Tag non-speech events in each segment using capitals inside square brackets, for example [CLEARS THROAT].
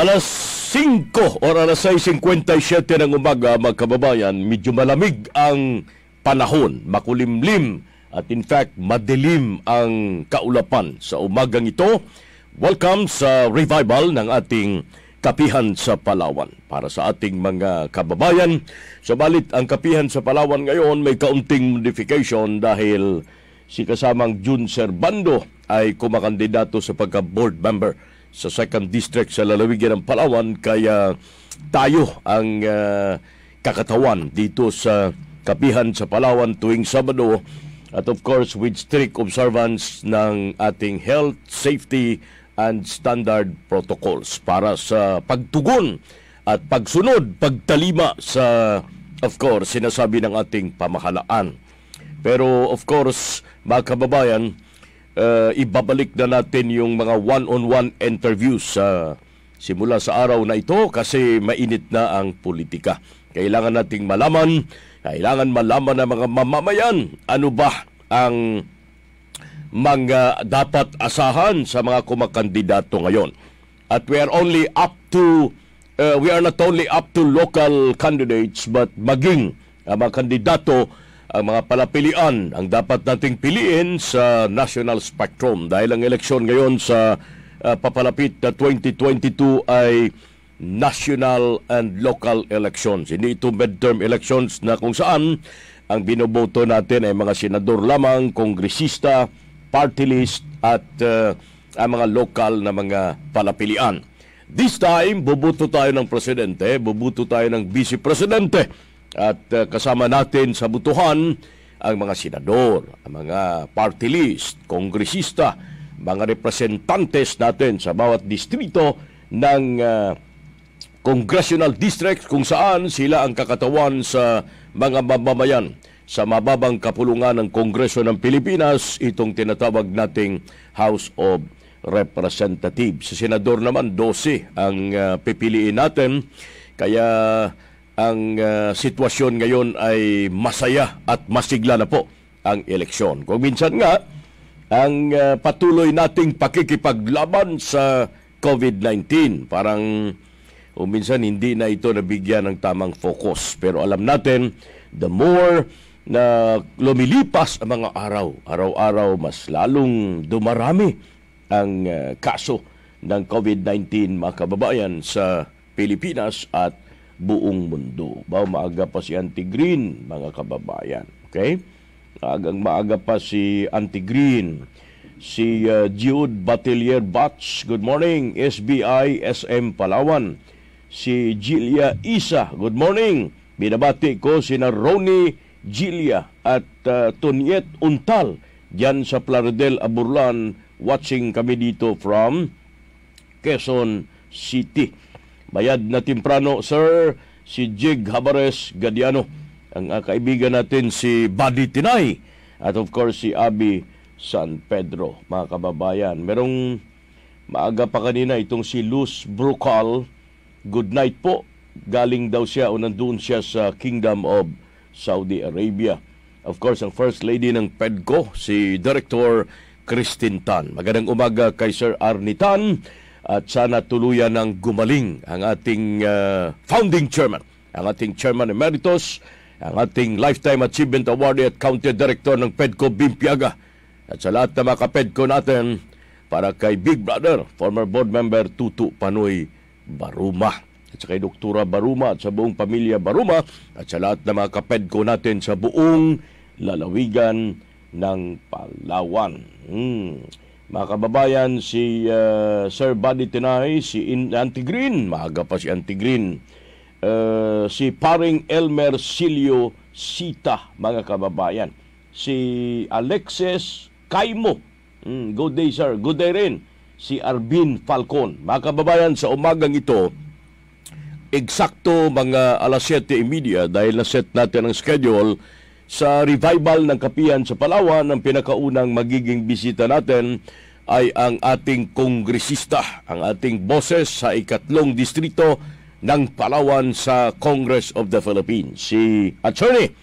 Alas 5 or alas 6.57 ng umaga, mga kababayan, medyo malamig ang panahon, makulimlim at in fact madilim ang kaulapan sa umagang ito. Welcome sa revival ng ating kapihan sa Palawan para sa ating mga kababayan. Subalit ang kapihan sa Palawan ngayon may kaunting modification dahil si kasamang Jun Serbando ay kumakandidato sa pagka-board member sa 2nd District sa lalawigan ng Palawan kaya tayo ang uh, kakatawan dito sa kapihan sa Palawan tuwing Sabado at of course with strict observance ng ating health, safety and standard protocols para sa pagtugon at pagsunod, pagtalima sa of course sinasabi ng ating pamahalaan. Pero of course, mga kababayan, uh, ibabalik na natin yung mga one-on-one interviews sa simula sa araw na ito kasi mainit na ang politika. Kailangan nating malaman, kailangan malaman ng mga mamamayan ano ba ang mga dapat asahan sa mga kumakandidato ngayon. At we are only up to uh, we are not only up to local candidates but maging uh, mga kandidato ang mga palapilian ang dapat nating piliin sa national spectrum dahil ang eleksyon ngayon sa uh, papalapit na 2022 ay national and local elections. Hindi ito midterm elections na kung saan ang binoboto natin ay mga senador lamang, kongresista, party list at uh, ang mga local na mga palapilian. This time, bubuto tayo ng presidente, bubuto tayo ng vice-presidente at uh, kasama natin sa butuhan ang mga senador, ang mga party list, kongresista, mga representantes natin sa bawat distrito ng uh, congressional district kung saan sila ang kakatawan sa mga mamamayan sa mababang kapulungan ng Kongreso ng Pilipinas, itong tinatawag nating House of Representatives. Sa senador naman, 12 ang uh, pipiliin natin. Kaya ang uh, sitwasyon ngayon ay masaya at masigla na po ang eleksyon. Kung minsan nga, ang uh, patuloy nating pakikipaglaban sa COVID-19, parang o minsan hindi na ito nabigyan ng tamang focus. Pero alam natin, the more na lumilipas ang mga araw, araw-araw mas lalong dumarami ang uh, kaso ng COVID-19 mga kababayan sa Pilipinas at buong mundo. Ba maaga pa si Auntie Green, mga kababayan. Okay? Agang maaga pa si Auntie Green. Si uh, Jude Batelier Batch, good morning. SBI SM Palawan. Si Jilia Isa, good morning. Binabati ko si na Ronnie Jilia at uh, Toniet Untal diyan sa Plaridel, Aburlan. Watching kami dito from Quezon City. Bayad na timprano, sir, si Jig Habares Gadiano. Ang uh, kaibigan natin si Buddy Tinay. At of course si Abi San Pedro, mga kababayan. Merong maaga pa kanina itong si Luz Brucal. Good night po. Galing daw siya o nandun siya sa Kingdom of Saudi Arabia. Of course, ang First Lady ng PEDCO, si Director Christine Tan. Magandang umaga kay Sir Arnie Tan at sana tuluyan ng gumaling ang ating uh, founding chairman, ang ating chairman emeritus, ang ating Lifetime Achievement Award at County Director ng PEDCO Bimpiaga. At sa lahat ng mga PEDCO natin, para kay Big Brother, former board member Tutu Panoy Baruma. At sa kay Doktora Baruma at sa buong pamilya Baruma at sa lahat ng mga kapedko natin sa buong lalawigan ng Palawan. Hmm. Mga kababayan, si uh, Sir Buddy Tinay, si In- Auntie Green, maaga pa si Auntie Green, uh, si Paring Elmer Silio Sita, mga kababayan, si Alexis Kaimo, mm, good day sir, good day rin, si Arbin Falcon. Mga kababayan, sa umagang ito, eksakto mga alas 7.30 dahil na-set natin ang schedule, sa revival ng kapihan sa Palawan, ang pinakaunang magiging bisita natin ay ang ating kongresista, ang ating boses sa ikatlong distrito ng Palawan sa Congress of the Philippines. Si Attorney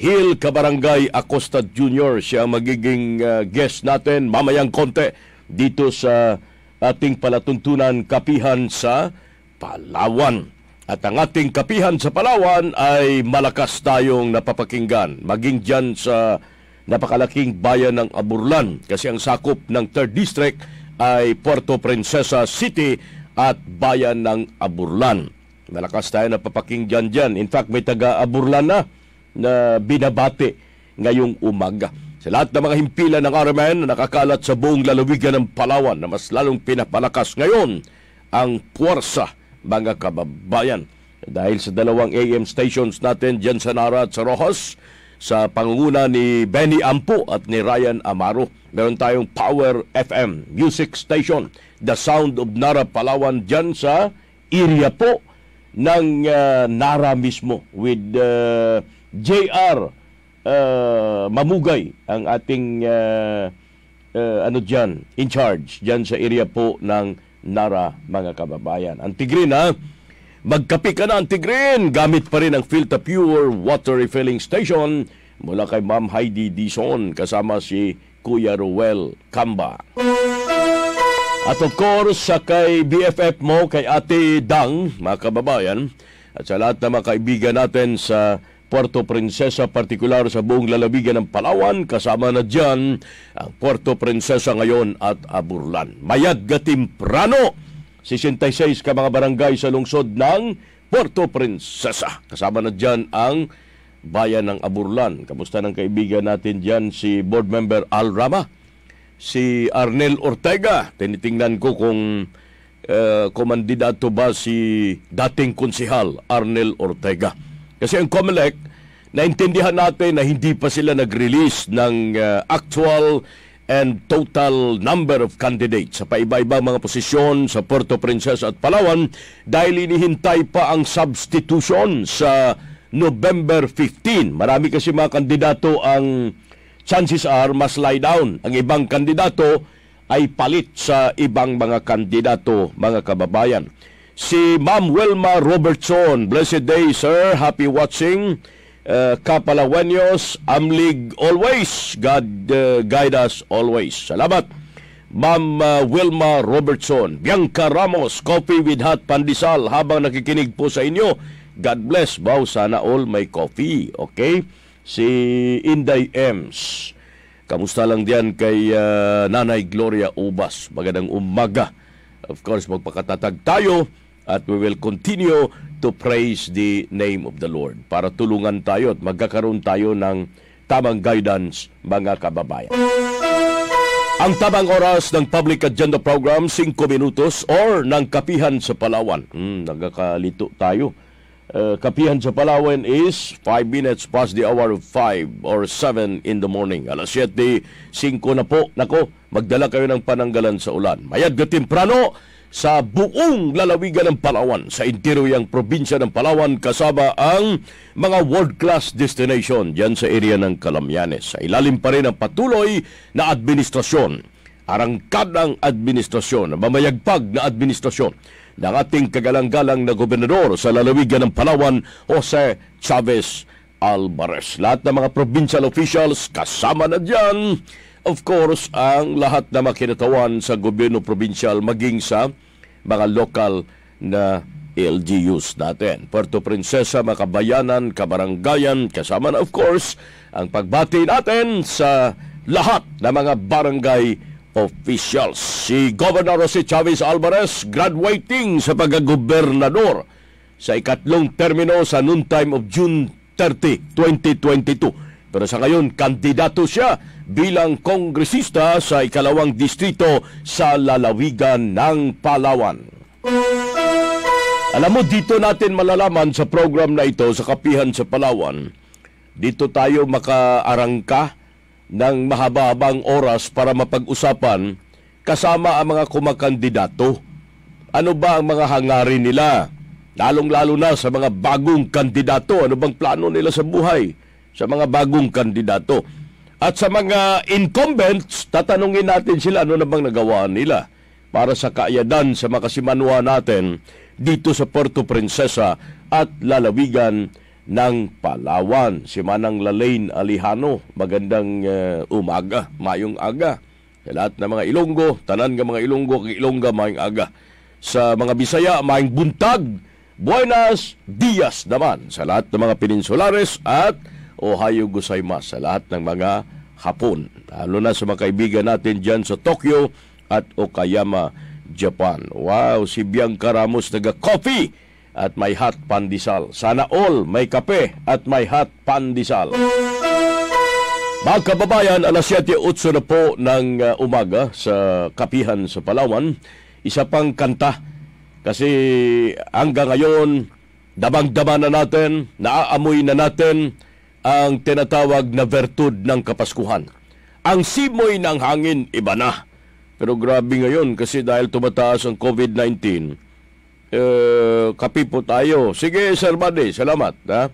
Hill Kabarangay Acosta Jr. siya magiging uh, guest natin mamayang konti dito sa ating palatuntunan kapihan sa Palawan. At ang ating kapihan sa Palawan ay malakas tayong napapakinggan. Maging dyan sa napakalaking bayan ng Aburlan kasi ang sakop ng 3rd District ay Puerto Princesa City at bayan ng Aburlan. Malakas tayo napapakinggan dyan. In fact, may taga-Aburlan na na binabati ngayong umaga. Sa lahat ng mga himpilan ng RMN na nakakalat sa buong lalawigan ng Palawan na mas lalong pinapalakas ngayon ang puwersa mga kababayan. Dahil sa dalawang AM stations natin dyan sa Nara at sa Rojas, sa pangunguna ni Benny Ampo at ni Ryan Amaro. Meron tayong Power FM Music Station, The Sound of Nara Palawan dyan sa area po ng uh, Nara mismo with uh, JR uh, Mamugay ang ating uh, uh, ano dyan, in charge dyan sa area po ng Nara, mga kababayan. Ang Tigrin, ha? Magkapi ka na ang Tigrin! Gamit pa rin ang Filta Pure Water Refilling Station mula kay Ma'am Heidi Dison kasama si Kuya Ruel Kamba. At of course, sa kay BFF mo, kay Ate Dang, mga kababayan, at sa lahat ng mga kaibigan natin sa Puerto Princesa, partikular sa buong lalawigan ng Palawan. Kasama na dyan ang Puerto Princesa ngayon at Aburlan. Mayad gatimprano, 66 ka mga barangay sa lungsod ng Puerto Princesa. Kasama na dyan ang bayan ng Aburlan. Kamusta ng kaibigan natin dyan si board member Al Rama? Si Arnel Ortega. Tinitingnan ko kung uh, ba si dating konsihal Arnel Ortega. Kasi ang COMELEC, naintindihan natin na hindi pa sila nag-release ng uh, actual and total number of candidates sa paiba-ibang mga posisyon sa Puerto Princesa at Palawan dahil inihintay pa ang substitution sa November 15. Marami kasi mga kandidato ang chances are mas lie down. Ang ibang kandidato ay palit sa ibang mga kandidato, mga kababayan si Ma'am Wilma Robertson. Blessed day, sir. Happy watching. Uh, Kapalawenyos, Amlig always. God uh, guide us always. Salamat. Ma'am uh, Wilma Robertson, Bianca Ramos, Coffee with Hot Pandisal habang nakikinig po sa inyo. God bless. Wow, sana all may coffee. Okay? Si Inday Ems. Kamusta lang diyan kay uh, Nanay Gloria Ubas. Magandang umaga. Of course, magpakatatag tayo at we will continue to praise the name of the Lord para tulungan tayo at magkakaroon tayo ng tamang guidance mga kababayan. Ang tamang oras ng Public Agenda Program, 5 minutos or ng Kapihan sa Palawan. Hmm, nagkakalito tayo. Uh, kapihan sa Palawan is 5 minutes past the hour of 5 or 7 in the morning. Alas 7, 5 na po. Nako, magdala kayo ng pananggalan sa ulan. Mayad ga temprano, sa buong lalawigan ng Palawan sa interiorang probinsya ng Palawan kasama ang mga world-class destination dyan sa area ng Calamyanes. Sa ilalim pa rin ang patuloy na administrasyon, arangkadang administrasyon, mamayagpag na administrasyon ng ating kagalang-galang na gobernador sa lalawigan ng Palawan, Jose Chavez Alvarez. Lahat ng mga provincial officials kasama na dyan of course, ang lahat na makinatawan sa gobyerno provincial maging sa mga local na LGUs natin. Puerto Princesa, Makabayanan, Kabarangayan, kasama na of course ang pagbati natin sa lahat ng mga barangay officials. Si Governor Jose Chavez Alvarez graduating sa pagkagobernador sa ikatlong termino sa noon time of June 30, 2022. Pero sa ngayon, kandidato siya bilang kongresista sa ikalawang distrito sa lalawigan ng Palawan. Alam mo, dito natin malalaman sa program na ito sa Kapihan sa Palawan, dito tayo makaarangka ng mahaba-habang oras para mapag-usapan kasama ang mga kumakandidato. Ano ba ang mga hangarin nila? Lalong-lalo na sa mga bagong kandidato. Ano bang plano nila sa buhay? sa mga bagong kandidato. At sa mga incumbents, tatanungin natin sila ano na bang nagawa nila para sa kaayadan sa makasimanwa natin dito sa Puerto Princesa at lalawigan ng Palawan. Si Manang Lalaine Alihano, magandang uh, umaga, mayong aga. Sa lahat ng mga Ilonggo, tanan nga mga Ilonggo, Ilongga mayong aga. Sa mga Bisaya, maing buntag. Buenas dias naman sa lahat ng mga peninsulares at Ohio gozaimasu sa lahat ng mga Hapon. Lalo na sa mga kaibigan natin dyan sa Tokyo at Okayama, Japan. Wow, si Bianca Ramos taga-coffee at may hot pandesal. Sana all may kape at may hot pandesal. Mga kababayan, alas 7.08 na po ng uh, umaga sa Kapihan sa Palawan. Isa pang kanta kasi hanggang ngayon, damang-dama na natin, naaamoy na natin ang tinatawag na vertud ng Kapaskuhan. Ang simoy ng hangin, iba na. Pero grabe ngayon kasi dahil tumataas ang COVID-19, eh, kapi po tayo. Sige, Sir Buddy, salamat. Ha?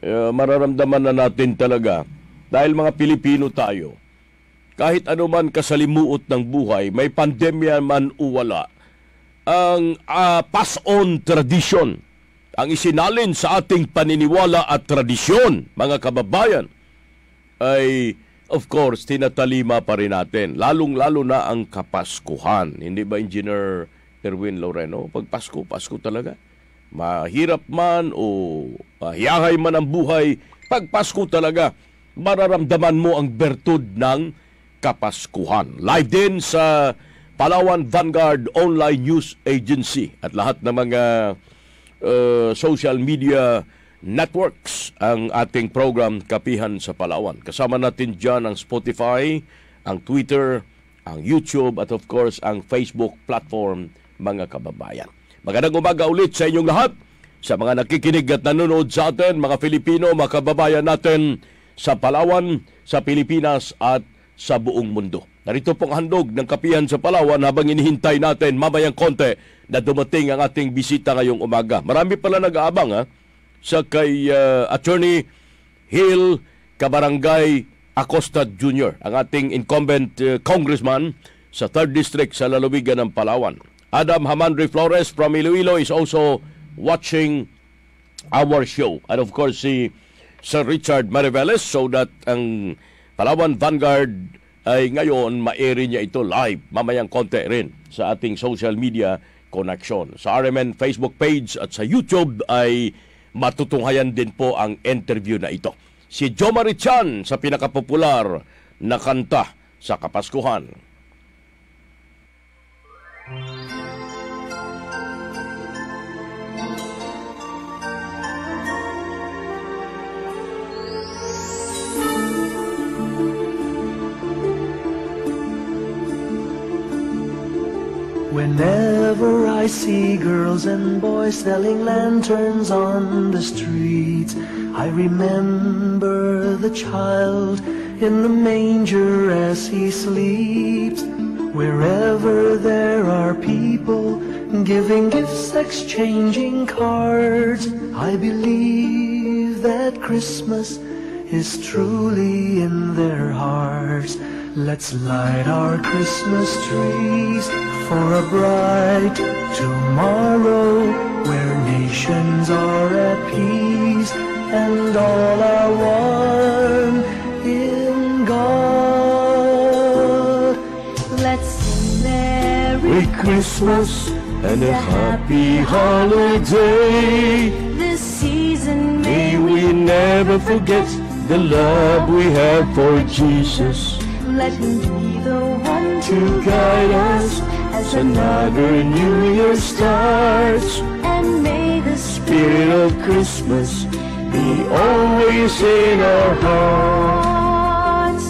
Eh, mararamdaman na natin talaga dahil mga Pilipino tayo. Kahit anuman kasalimuot ng buhay, may pandemya man o wala, ang uh, pass-on tradition, ang isinalin sa ating paniniwala at tradisyon, mga kababayan, ay of course, tinatalima pa rin natin. Lalong-lalo na ang kapaskuhan. Hindi ba, Engineer Erwin Loreno? Pag Pasko, Pasko talaga. Mahirap man o mahiyahay man ang buhay, pag Pasko talaga, mararamdaman mo ang bertud ng kapaskuhan. Live din sa Palawan Vanguard Online News Agency at lahat ng mga uh, social media networks ang ating program Kapihan sa Palawan. Kasama natin dyan ang Spotify, ang Twitter, ang YouTube at of course ang Facebook platform mga kababayan. Magandang umaga ulit sa inyong lahat, sa mga nakikinig at nanonood sa atin, mga Filipino, mga kababayan natin sa Palawan, sa Pilipinas at sa buong mundo. Narito pong handog ng kapihan sa Palawan habang inihintay natin mamayang konti na dumating ang ating bisita ngayong umaga. Marami pala nag-aabang ha, sa kay uh, Attorney Hill Kabarangay Acosta Jr., ang ating incumbent uh, congressman sa 3rd District sa lalawigan ng Palawan. Adam Hamandri Flores from Iloilo is also watching our show. And of course, si Sir Richard Mariveles so that ang Palawan Vanguard ay ngayon ma-air niya ito live mamayang konti rin sa ating social media connection. Sa RMN Facebook page at sa YouTube ay matutunghayan din po ang interview na ito. Si Jo Marichan sa pinakapopular na kanta sa Kapaskuhan. Whenever I see girls and boys selling lanterns on the streets, I remember the child in the manger as he sleeps. Wherever there are people giving gifts, exchanging cards, I believe that Christmas is truly in their hearts. Let's light our Christmas trees for a bright tomorrow where nations are at peace and all are one in God. Let's sing Merry Christmas and a happy holiday. This season May we never forget the love we have for Jesus let him be the one to guide us as another new year starts. And may the Spirit of Christmas be always in our hearts.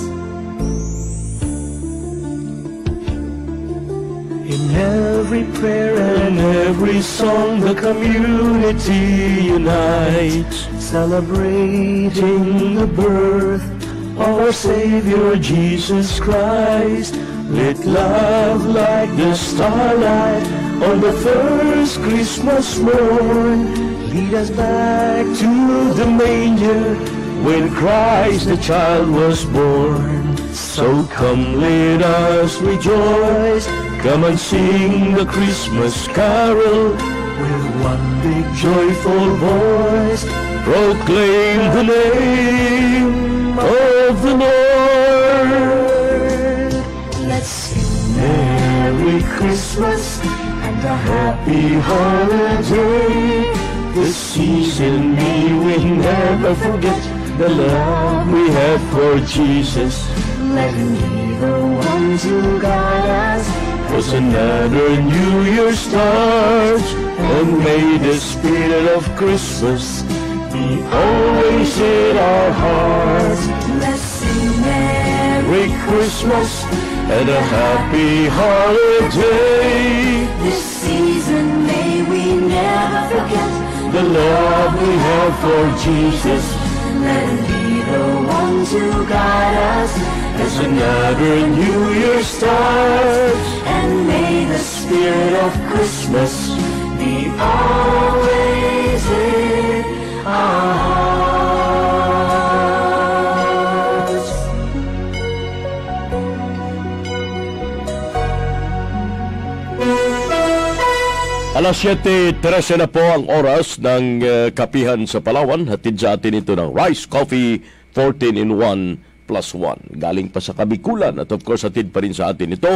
In every prayer and every song, the community unites, celebrating the birth of our Savior Jesus Christ. Let love like the starlight on the first Christmas morn lead us back to the manger when Christ the child was born. So come let us rejoice, come and sing the Christmas carol with one big joyful voice, proclaim the name of the Lord. Merry Christmas and a happy holiday. This season may we never forget the love we have for Jesus. Let him be the one to guide us. As another New Year starts, and may the spirit of Christmas be always in our hearts. Let's sing Merry Christmas and a happy holiday. This season may we never forget. The love we have for Jesus Let him be the one to guide us. as another New Year starts. And may the Spirit of Christmas be always in our hearts. Alas 7.13 na po ang oras ng uh, kapihan sa Palawan. Hatid sa atin ito ng Rice Coffee 14 in 1 plus 1. Galing pa sa Kabikulan at of course hatid pa rin sa atin ito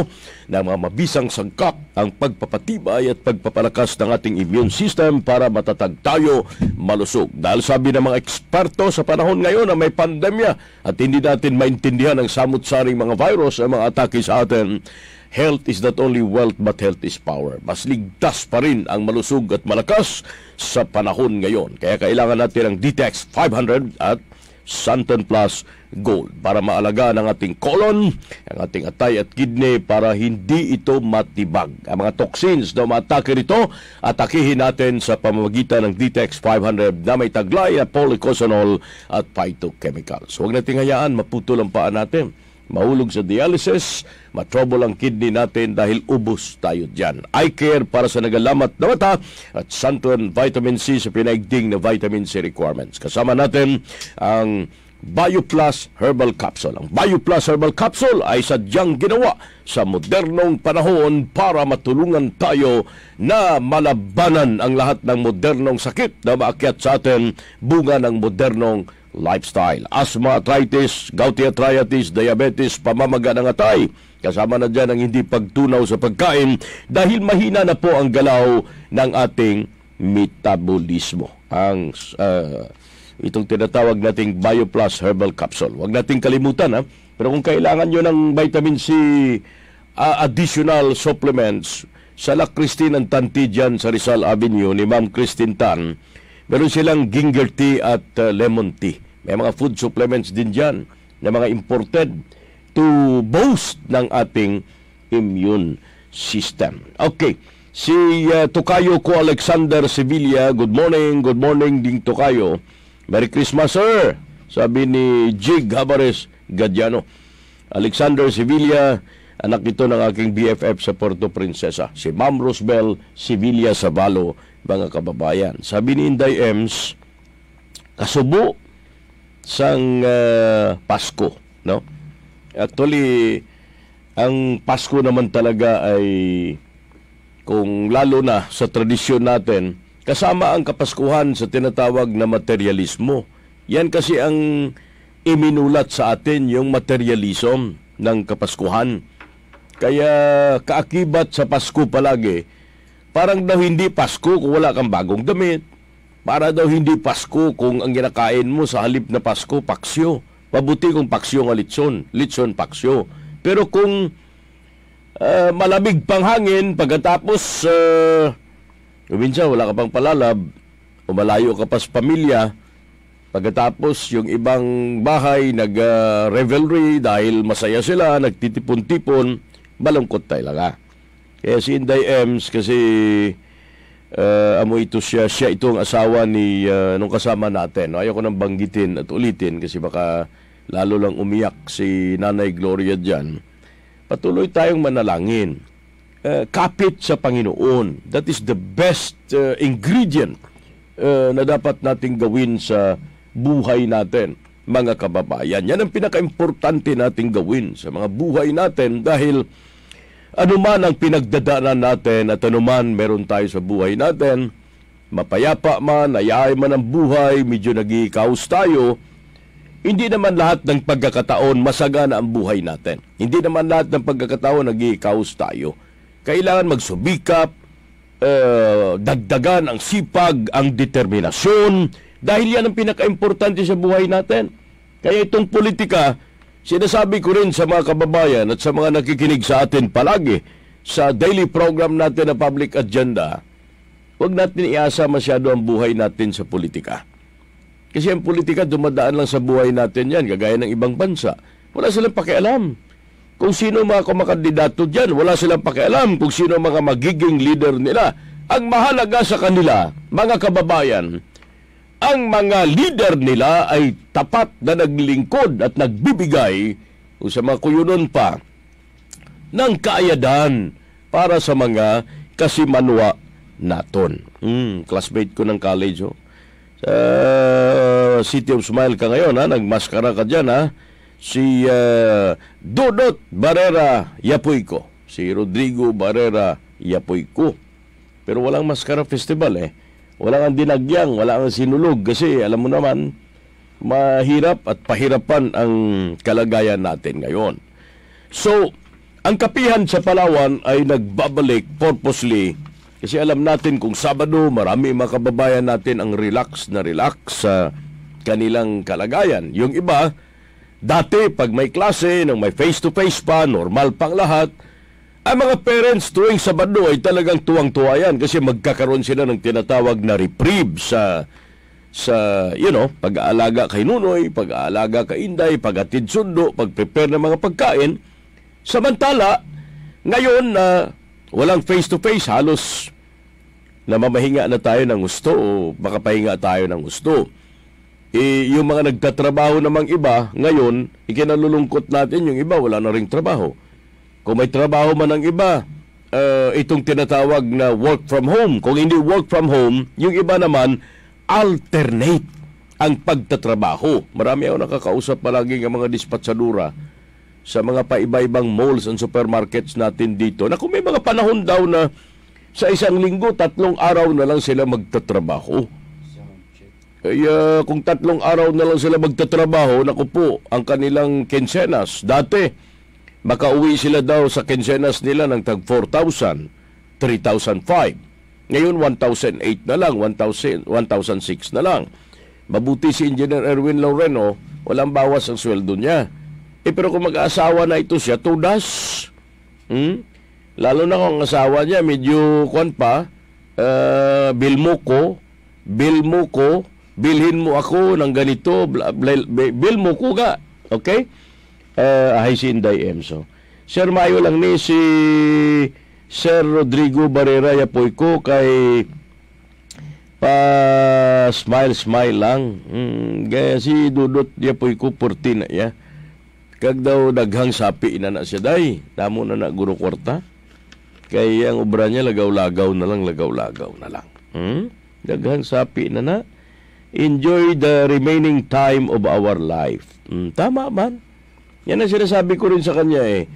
ng mga mabisang sangkap ang pagpapatibay at pagpapalakas ng ating immune system para matatag tayo malusog. Dahil sabi ng mga eksperto sa panahon ngayon na may pandemya at hindi natin maintindihan ang samut-saring mga virus ang mga atake sa atin, Health is not only wealth but health is power. Mas ligtas pa rin ang malusog at malakas sa panahon ngayon. Kaya kailangan natin ang DTEX 500 at Santon Plus Gold para maalagaan ang ating colon, ang ating atay at kidney para hindi ito matibag. Ang mga toxins na umatake rito, atakihin natin sa pamamagitan ng DTEX 500 na may taglay na polycosanol at phytochemicals. Huwag nating hayaan maputol ang paa natin mahulog sa dialysis, matrouble ang kidney natin dahil ubos tayo dyan. Eye care para sa nagalamat na mata at Santon Vitamin C sa pinaigting na vitamin C requirements. Kasama natin ang BioPlus Herbal Capsule. Ang BioPlus Herbal Capsule ay sadyang ginawa sa modernong panahon para matulungan tayo na malabanan ang lahat ng modernong sakit na maakyat sa atin bunga ng modernong lifestyle. Asthma, arthritis, gouty arthritis, diabetes, pamamaga ng atay. Kasama na dyan ang hindi pagtunaw sa pagkain dahil mahina na po ang galaw ng ating metabolismo. Ang uh, itong tinatawag nating BioPlus Herbal Capsule. Huwag nating kalimutan ha. Pero kung kailangan nyo ng vitamin C uh, additional supplements, sa La Christine and Tanti dyan sa Rizal Avenue ni Ma'am Christine Tan, meron silang ginger tea at uh, lemon tea. May mga food supplements din dyan na mga imported to boost ng ating immune system. Okay, si uh, Tokayo ko Alexander Sevilla, good morning, good morning ding Tokayo. Merry Christmas, sir! Sabi ni Jig Habares Gadiano. Alexander Sevilla, anak ito ng aking BFF sa Puerto Princesa. Si Ma'am Rosbel Sevilla Sabalo, mga kababayan. Sabi ni Inday Ems, kasubo sang uh, Pasko, no? Actually, ang Pasko naman talaga ay kung lalo na sa tradisyon natin, kasama ang kapaskuhan sa tinatawag na materialismo. Yan kasi ang iminulat sa atin yung materialism ng kapaskuhan. Kaya kaakibat sa Pasko palagi, parang daw hindi Pasko kung wala kang bagong damit. Para daw hindi Pasko kung ang ginakain mo sa halip na Pasko, paksyo. Mabuti kung paksyo nga litson, litson paksyo. Pero kung uh, malamig pang hangin, pagkatapos uh, minsan wala ka pang palalab, o malayo ka pa sa pamilya, pagkatapos yung ibang bahay nag-revelry dahil masaya sila, nagtitipon-tipon, malungkot talaga. Kaya si Inday Ems kasi uh, amo ito siya, siya ito ang asawa ni uh, nung kasama natin. No? Ayoko nang banggitin at ulitin kasi baka lalo lang umiyak si Nanay Gloria dyan. Patuloy tayong manalangin. Uh, kapit sa Panginoon. That is the best uh, ingredient uh, na dapat nating gawin sa buhay natin, mga kababayan. Yan ang pinaka-importante nating gawin sa mga buhay natin dahil anuman ang pinagdadaanan natin at anuman meron tayo sa buhay natin, mapayapa man, ayay man ang buhay, medyo nag-i-kaos tayo, hindi naman lahat ng pagkakataon masagana ang buhay natin. Hindi naman lahat ng pagkakataon nag-i-kaos tayo. Kailangan magsubikap, uh, dagdagan ang sipag, ang determinasyon, dahil yan ang pinaka-importante sa buhay natin. Kaya itong politika, sinasabi ko rin sa mga kababayan at sa mga nakikinig sa atin palagi sa daily program natin na public agenda, huwag natin iasa masyado ang buhay natin sa politika. Kasi ang politika dumadaan lang sa buhay natin yan, gagaya ng ibang bansa. Wala silang pakialam. Kung sino mga kumakandidato dyan, wala silang pakialam kung sino mga magiging leader nila. Ang mahalaga sa kanila, mga kababayan, ang mga leader nila ay tapat na naglingkod at nagbibigay o sa mga kuyunon pa ng kaayadan para sa mga kasimanwa naton. Hmm, classmate ko ng college, oh. Sa City of Smile ka ngayon, ha? Nagmaskara ka dyan, ha? Si uh, Dodot Barrera Yapuico. Si Rodrigo Barrera Yapuico. Pero walang maskara festival, eh. Walang ang dinagyang, wala ang sinulog. Kasi, alam mo naman, mahirap at pahirapan ang kalagayan natin ngayon. So, ang kapihan sa Palawan ay nagbabalik purposely kasi alam natin kung Sabado, marami mga kababayan natin ang relax na relax sa kanilang kalagayan. Yung iba, dati pag may klase, nang may face-to-face pa, normal pang lahat, ang mga parents tuwing Sabado ay talagang tuwang-tuwa yan kasi magkakaroon sila ng tinatawag na reprieve sa sa, you know, pag-aalaga kay Nunoy, pag-aalaga kay Inday, pag-atid sundo, pag-prepare ng mga pagkain. Samantala, ngayon na uh, walang face-to-face, halos na mamahinga na tayo ng gusto o makapahinga tayo ng gusto. E, yung mga nagtatrabaho namang iba, ngayon, ikinalulungkot natin yung iba, wala na ring trabaho. Kung may trabaho man ang iba, uh, itong tinatawag na work from home. Kung hindi work from home, yung iba naman, alternate ang pagtatrabaho. Marami ako nakakausap palagi ng mga dispatsadura sa mga paiba-ibang malls and supermarkets natin dito na kung may mga panahon daw na sa isang linggo, tatlong araw na lang sila magtatrabaho. Kaya kung tatlong araw na lang sila magtatrabaho, naku po, ang kanilang kinsenas. Dati, makauwi sila daw sa kinsenas nila ng tag 4,000, 3,005. Ngayon, 1,008 na lang, 1,000, 1,006 na lang. Mabuti si Engineer Erwin Loreno, walang bawas ang sweldo niya eh pero kung mag-aasawa na ito siya, tudas. Hmm? Lalo na kung ang asawa niya medyo kwan pa, uh, bil mo ko, bil mo ko, bilhin mo ako ng ganito, bla, bla, bil mo ko ga. Okay? Uh, ahay si Inday Emso. Sir, mayo lang ni si Sir Rodrigo Barrera Yapoy ko kay pa smile smile lang. Mm, gaya si Dudot Yapoy ko 14 na ya. Kag daw daghang sapi na na siya day. Tamo na na guro kwarta. Kaya ang obra niya lagaw-lagaw na lang, lagaw-lagaw na lang. Hmm? Daghang sapi na na. Enjoy the remaining time of our life. Hmm, tama man. Yan ang sinasabi ko rin sa kanya eh.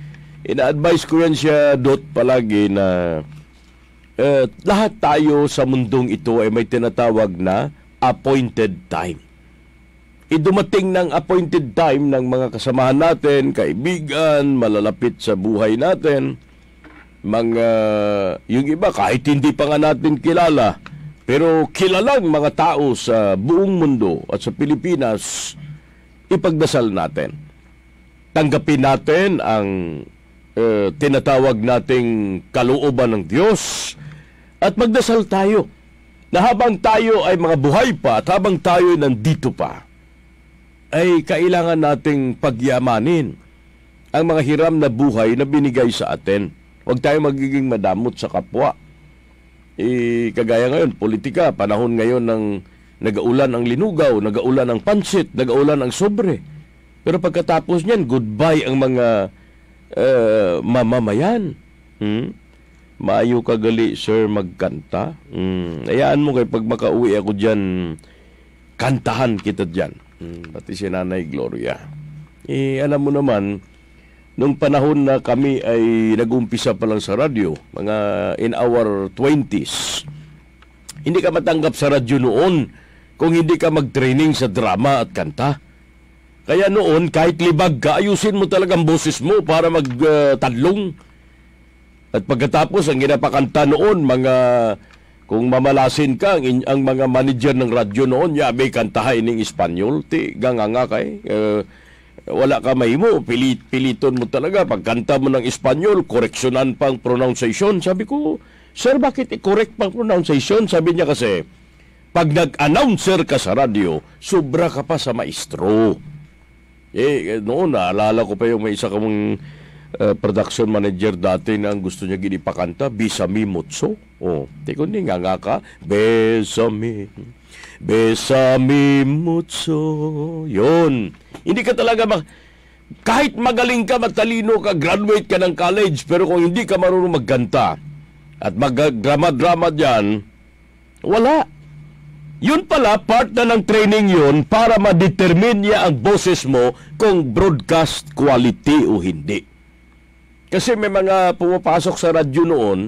Ina-advise ko yan siya dot palagi na uh, lahat tayo sa mundong ito ay may tinatawag na appointed time idumating ng appointed time ng mga kasamahan natin, kaibigan, malalapit sa buhay natin, mga, yung iba kahit hindi pa nga natin kilala, pero kilalang mga tao sa buong mundo at sa Pilipinas, ipagdasal natin. Tanggapin natin ang uh, tinatawag nating kalooban ng Diyos at magdasal tayo na habang tayo ay mga buhay pa at habang tayo ay nandito pa, ay kailangan nating pagyamanin ang mga hiram na buhay na binigay sa atin. Huwag tayo magiging madamot sa kapwa. E, kagaya ngayon, politika, panahon ngayon ng nagaulan ang linugaw, nagaulan ang pansit, nagaulan ang sobre. Pero pagkatapos niyan, goodbye ang mga uh, mamamayan. Hmm? Maayo ka gali, sir, magkanta. Hmm. Ayaan mo kay pag makauwi ako dyan, kantahan kita dyan. Hmm, pati si Nanay Gloria. Eh, alam mo naman, nung panahon na kami ay nag-umpisa pa lang sa radyo, mga in our 20s, hindi ka matanggap sa radyo noon kung hindi ka mag-training sa drama at kanta. Kaya noon, kahit libag ka, ayusin mo talagang boses mo para mag-tadlong. At pagkatapos, ang ginapakanta noon, mga kung mamalasin ka, ang, ang mga manager ng radyo noon, yabe kantahay ng Espanyol, ti ganganga kay. Eh, wala ka mahimo, pilit, piliton mo talaga. Pagkanta mo ng Espanyol, koreksyonan pang pronunciation. Sabi ko, Sir, bakit i-correct pang pronunciation? Sabi niya kasi, pag nag-announcer ka sa radyo, sobra ka pa sa maestro. Eh, eh, noon, naalala ko pa yung may isa kamong uh, production manager dati na ang gusto niya ginipakanta, Bisami Mutso. Oh, tiko ni nga nga ka, Besame, Besame Mutso. Yun. Hindi ka talaga mak- kahit magaling ka, matalino ka, graduate ka ng college, pero kung hindi ka marunong magkanta at mag-drama-drama dyan, wala. Yun pala, part na ng training yun para ma-determine niya ang boses mo kung broadcast quality o hindi. Kasi may mga pumapasok sa radyo noon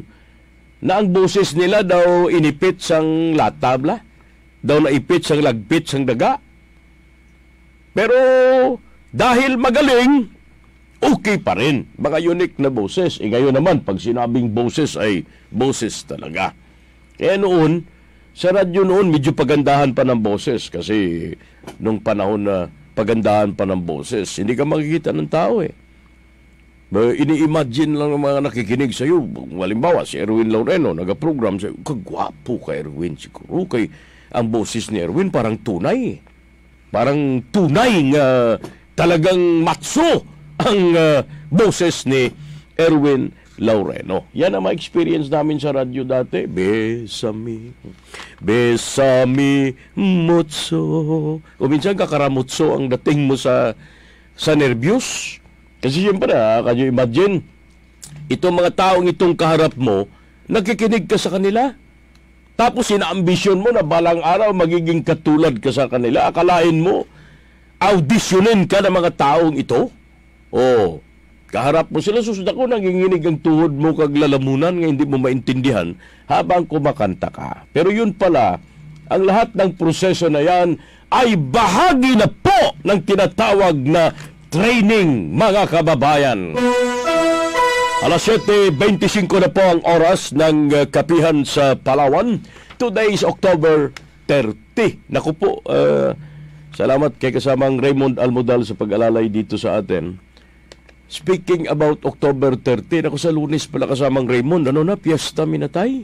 na ang boses nila daw inipit sang latabla, daw naipit sang lagpit sang daga. Pero dahil magaling, okay pa rin. Mga unique na boses. E ngayon naman, pag sinabing boses ay boses talaga. Kaya noon, sa radyo noon, medyo pagandahan pa ng boses kasi nung panahon na pagandahan pa ng boses, hindi ka makikita ng tao eh. Ini-imagine lang ng mga nakikinig sa iyo. Halimbawa, si Erwin Laureno, nag-program sa iyo. Kagwapo ka, Erwin, siguro. Kay, ang boses ni Erwin parang tunay. Parang tunay nga talagang matso ang uh, boses ni Erwin Laureno. Yan ang ma-experience namin sa radyo dati. Besami, besami, mutso. O minsan kakaramutso ang dating mo sa sa nervyos. Kasi siyempre, ha, can you imagine, itong mga taong itong kaharap mo, nagkikinig ka sa kanila. Tapos inaambisyon mo na balang araw magiging katulad ka sa kanila. Akalain mo, auditionin ka ng mga taong ito? Oh, kaharap mo sila susunod ako nanginginig ang tuhod mo kag lalamunan nga hindi mo maintindihan habang kumakanta ka. Pero yun pala, ang lahat ng proseso na yan ay bahagi na po ng tinatawag na training, mga kababayan. Alas 7.25 na po ang oras ng uh, kapihan sa Palawan. Today is October 30. Naku po, uh, salamat kay kasamang Raymond Almodal sa pag-alalay dito sa atin. Speaking about October 30, ako sa lunes pala kasamang Raymond, ano na, piyesta minatay?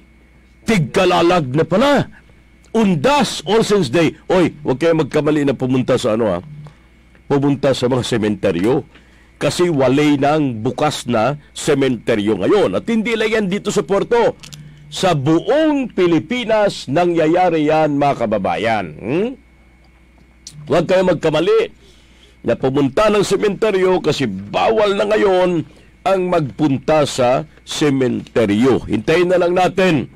Tigkalalag na pala. Undas, All Saints Day. Oy, huwag kayo magkamali na pumunta sa ano ha. Pumunta sa mga sementeryo. Kasi walay ng bukas na sementeryo ngayon. At hindi lang yan dito sa Porto. Sa buong Pilipinas nangyayari yan mga kababayan. Hmm? Huwag kayo magkamali na pumunta ng sementeryo kasi bawal na ngayon ang magpunta sa sementeryo. Hintayin na lang natin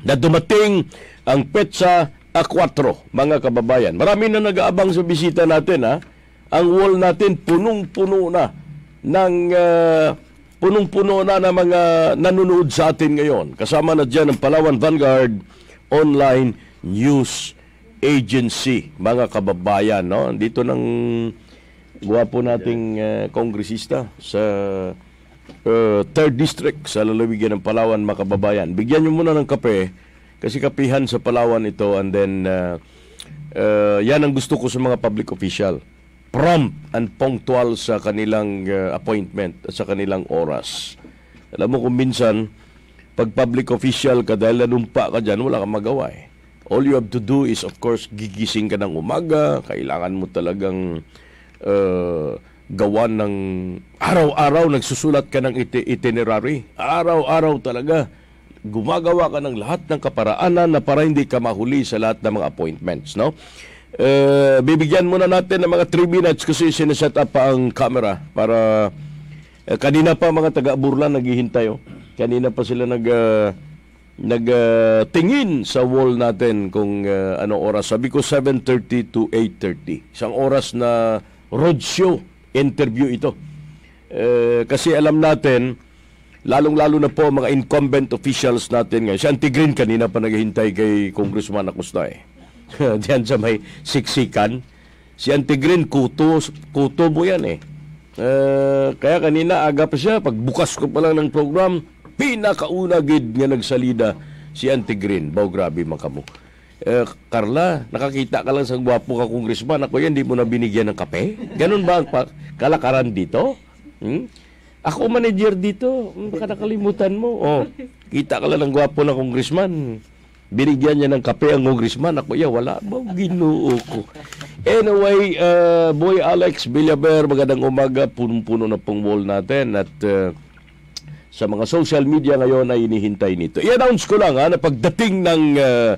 na dumating ang petsa a 4, mga kababayan. Marami na nag-aabang sa bisita natin, ha? Ang wall natin punong-puno na ng ah, punong-puno na ng mga nanonood sa atin ngayon. Kasama na dyan ang Palawan Vanguard Online News Agency, mga kababayan. No? Dito ng guwapo nating uh, kongresista sa uh, 3rd District sa lalawigan ng Palawan, mga kababayan. Bigyan nyo muna ng kape kasi kapihan sa Palawan ito and then uh, uh, yan ang gusto ko sa mga public official. Prompt and punctual sa kanilang uh, appointment at sa kanilang oras. Alam mo kung minsan, pag public official ka dahil nanumpa ka dyan, wala kang magawa eh. All you have to do is of course gigising ka ng umaga, kailangan mo talagang uh, gawan ng araw-araw nagsusulat ka ng iti- itinerary. Araw-araw talaga gumagawa ka ng lahat ng kaparaanan na para hindi ka mahuli sa lahat ng mga appointments, no? Uh, bibigyan muna natin ng mga 3 minutes kasi sineset up pa ang camera para uh, kanina pa mga taga-Burlan naghihintay oh. Kanina pa sila nag uh, nagtingin sa wall natin kung uh, ano oras. Sabi ko 7:30 to 8:30. Isang oras na roadshow interview ito. Uh, kasi alam natin lalong-lalo na po mga incumbent officials natin ngayon. Si Antigrin kanina pa naghihintay kay Congressman Acosta eh. [LAUGHS] Diyan sa may siksikan. Si Antigrin, kuto, kuto mo yan eh. Uh, kaya kanina aga pa siya, pagbukas ko pa lang ng program, pinakauna gid nga nagsalida si Auntie Green. Baw grabe man kamo. Eh, Carla, nakakita ka lang sa gwapo ka congressman. Ako yan, di mo na binigyan ng kape? Ganun ba ang kalakaran dito? Hmm? Ako manager dito. Hmm, Baka nakalimutan mo. Oh, kita ka lang ng gwapo na congressman. Binigyan niya ng kape ang congressman. Ako, yeah, wala. Ba, ginoo ko. Anyway, uh, Boy Alex Villaber, magandang umaga. Punong-puno na pong wall natin. At uh, sa mga social media ngayon ay inihintay nito. I-announce ko lang ha, na pagdating ng uh,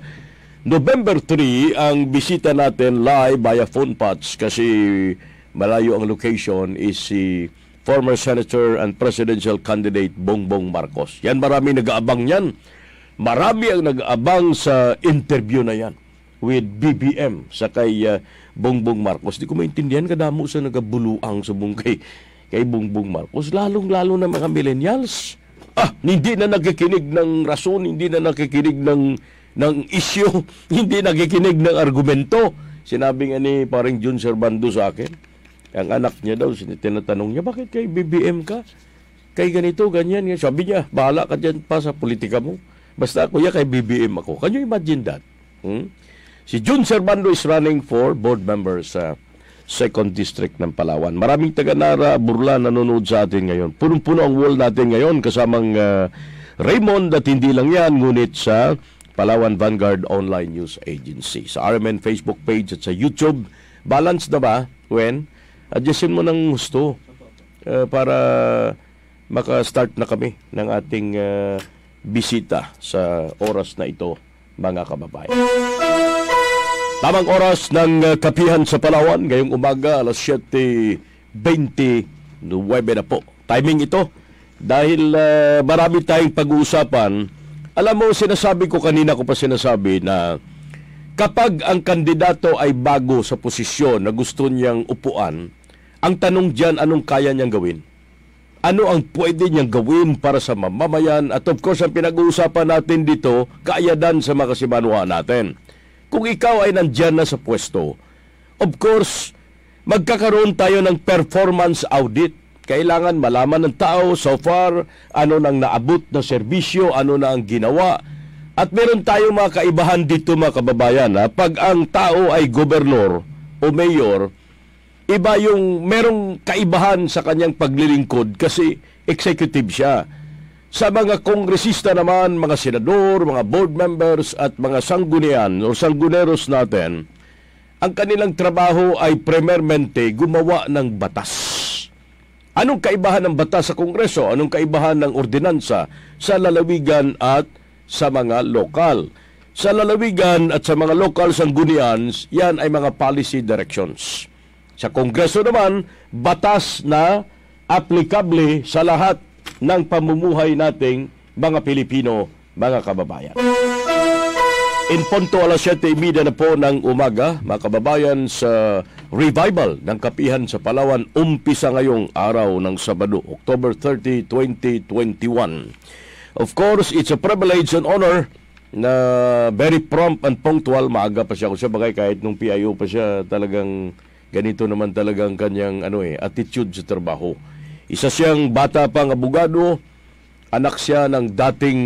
November 3, ang bisita natin live via phone patch kasi malayo ang location is si former Senator and Presidential Candidate Bongbong Marcos. Yan marami nag-aabang yan. Marami ang nag-aabang sa interview na yan with BBM sa kay uh, Bongbong Marcos. Di ko maintindihan kadamo sa nagabuluang sa buong kay, kay Bongbong Marcos. Lalong-lalo na mga millennials. Ah, hindi na nakikinig ng rason, hindi na nakikinig ng ng issue, [LAUGHS] hindi nakikinig ng argumento. Sinabi nga ni paring Jun Servando sa akin, ang anak niya daw, tinatanong niya, bakit kay BBM ka? Kay ganito, ganyan. ganyan. Sabi niya, bahala ka dyan pa sa politika mo. Basta kuya kay BBM ako. Can you imagine that? Hmm? Si Jun Servando is running for board member sa second district ng Palawan. Maraming taga-Nara, Burla nanonood sa atin ngayon. Punong-puno ang wall natin ngayon kasamang ah, Raymond at hindi lang yan, ngunit sa Palawan Vanguard Online News Agency. Sa RMN Facebook page at sa YouTube. Balance na ba, Wen? Adjustin mo ng gusto uh, para maka-start na kami ng ating uh, bisita sa oras na ito, mga kababayan. Tamang oras ng uh, kapihan sa Palawan, ngayong umaga, alas 7.29 na po. Timing ito, dahil uh, marami tayong pag-uusapan. Alam mo, sinasabi ko kanina ko pa sinasabi na kapag ang kandidato ay bago sa posisyon na gusto niyang upuan, ang tanong diyan anong kaya niyang gawin? Ano ang pwede niyang gawin para sa mamamayan? At of course, ang pinag-uusapan natin dito, kaayadan sa mga kasimanwa natin. Kung ikaw ay nandyan na sa pwesto, of course, magkakaroon tayo ng performance audit. Kailangan malaman ng tao so far ano nang naabot na serbisyo, ano na ang ginawa. At meron tayong mga kaibahan dito mga kababayan. Ha? Pag ang tao ay gobernur o mayor, iba yung merong kaibahan sa kanyang paglilingkod kasi executive siya. Sa mga kongresista naman, mga senador, mga board members at mga sanggunian o sangguneros natin, ang kanilang trabaho ay primermente gumawa ng batas. Anong kaibahan ng batas sa Kongreso? Anong kaibahan ng ordinansa sa lalawigan at sa mga lokal? Sa lalawigan at sa mga local sanggunians, yan ay mga policy directions. Sa Kongreso naman, batas na aplikable sa lahat ng pamumuhay nating mga Pilipino, mga kababayan. In punto alas 7.30 na po ng umaga, mga kababayan sa revival ng kapihan sa Palawan, umpisa ngayong araw ng Sabado, October 30, 2021. Of course, it's a privilege and honor na very prompt and punctual. Maaga pa siya kung siya bagay kahit nung PIO pa siya talagang ganito naman talagang kanyang ano eh, attitude sa trabaho. Isa siyang bata pang abogado, anak siya ng dating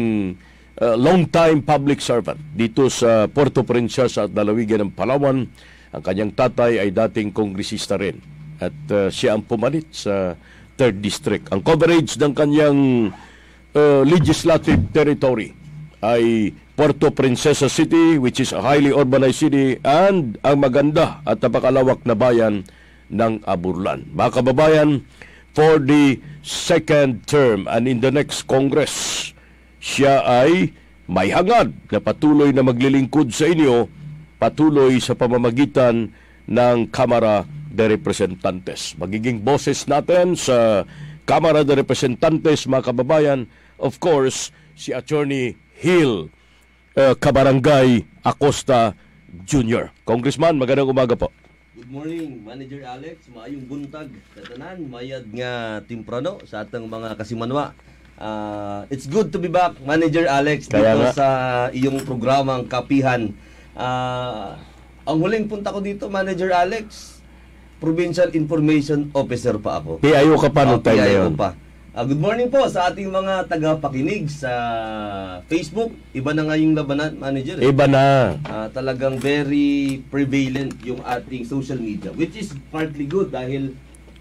uh, long-time public servant dito sa Puerto Princesa at Dalawigan ng Palawan. Ang kanyang tatay ay dating kongresista rin at uh, siya ang pumalit sa 3rd District. Ang coverage ng kanyang uh, legislative territory ay Puerto Princesa City which is a highly urbanized city and ang maganda at napakalawak na bayan ng Aburlan. Mga kababayan, for the second term and in the next Congress, siya ay may hangad na patuloy na maglilingkod sa inyo patuloy sa pamamagitan ng Kamara de Representantes. Magiging boses natin sa Kamara de Representantes, mga kababayan, of course, si Attorney Hill uh, Kabarangay Acosta Jr. Congressman, magandang umaga po. Good morning, Manager Alex. Maayong buntag sa tanan, mayad nga timprano sa atang mga kasimanwa. Ah, it's good to be back, Manager Alex, Kaya dito nga. sa iyong programang Kapihan. Ah, ang huling punta ko dito, Manager Alex, Provincial Information Officer pa ako. PIO ka pa nung Ah, time na PIO yun. pa. Ah, good morning po sa ating mga tagapakinig sa Facebook. Iba na nga yung labanan, manager. eh. Iba na. Ah, talagang very prevalent yung ating social media which is partly good dahil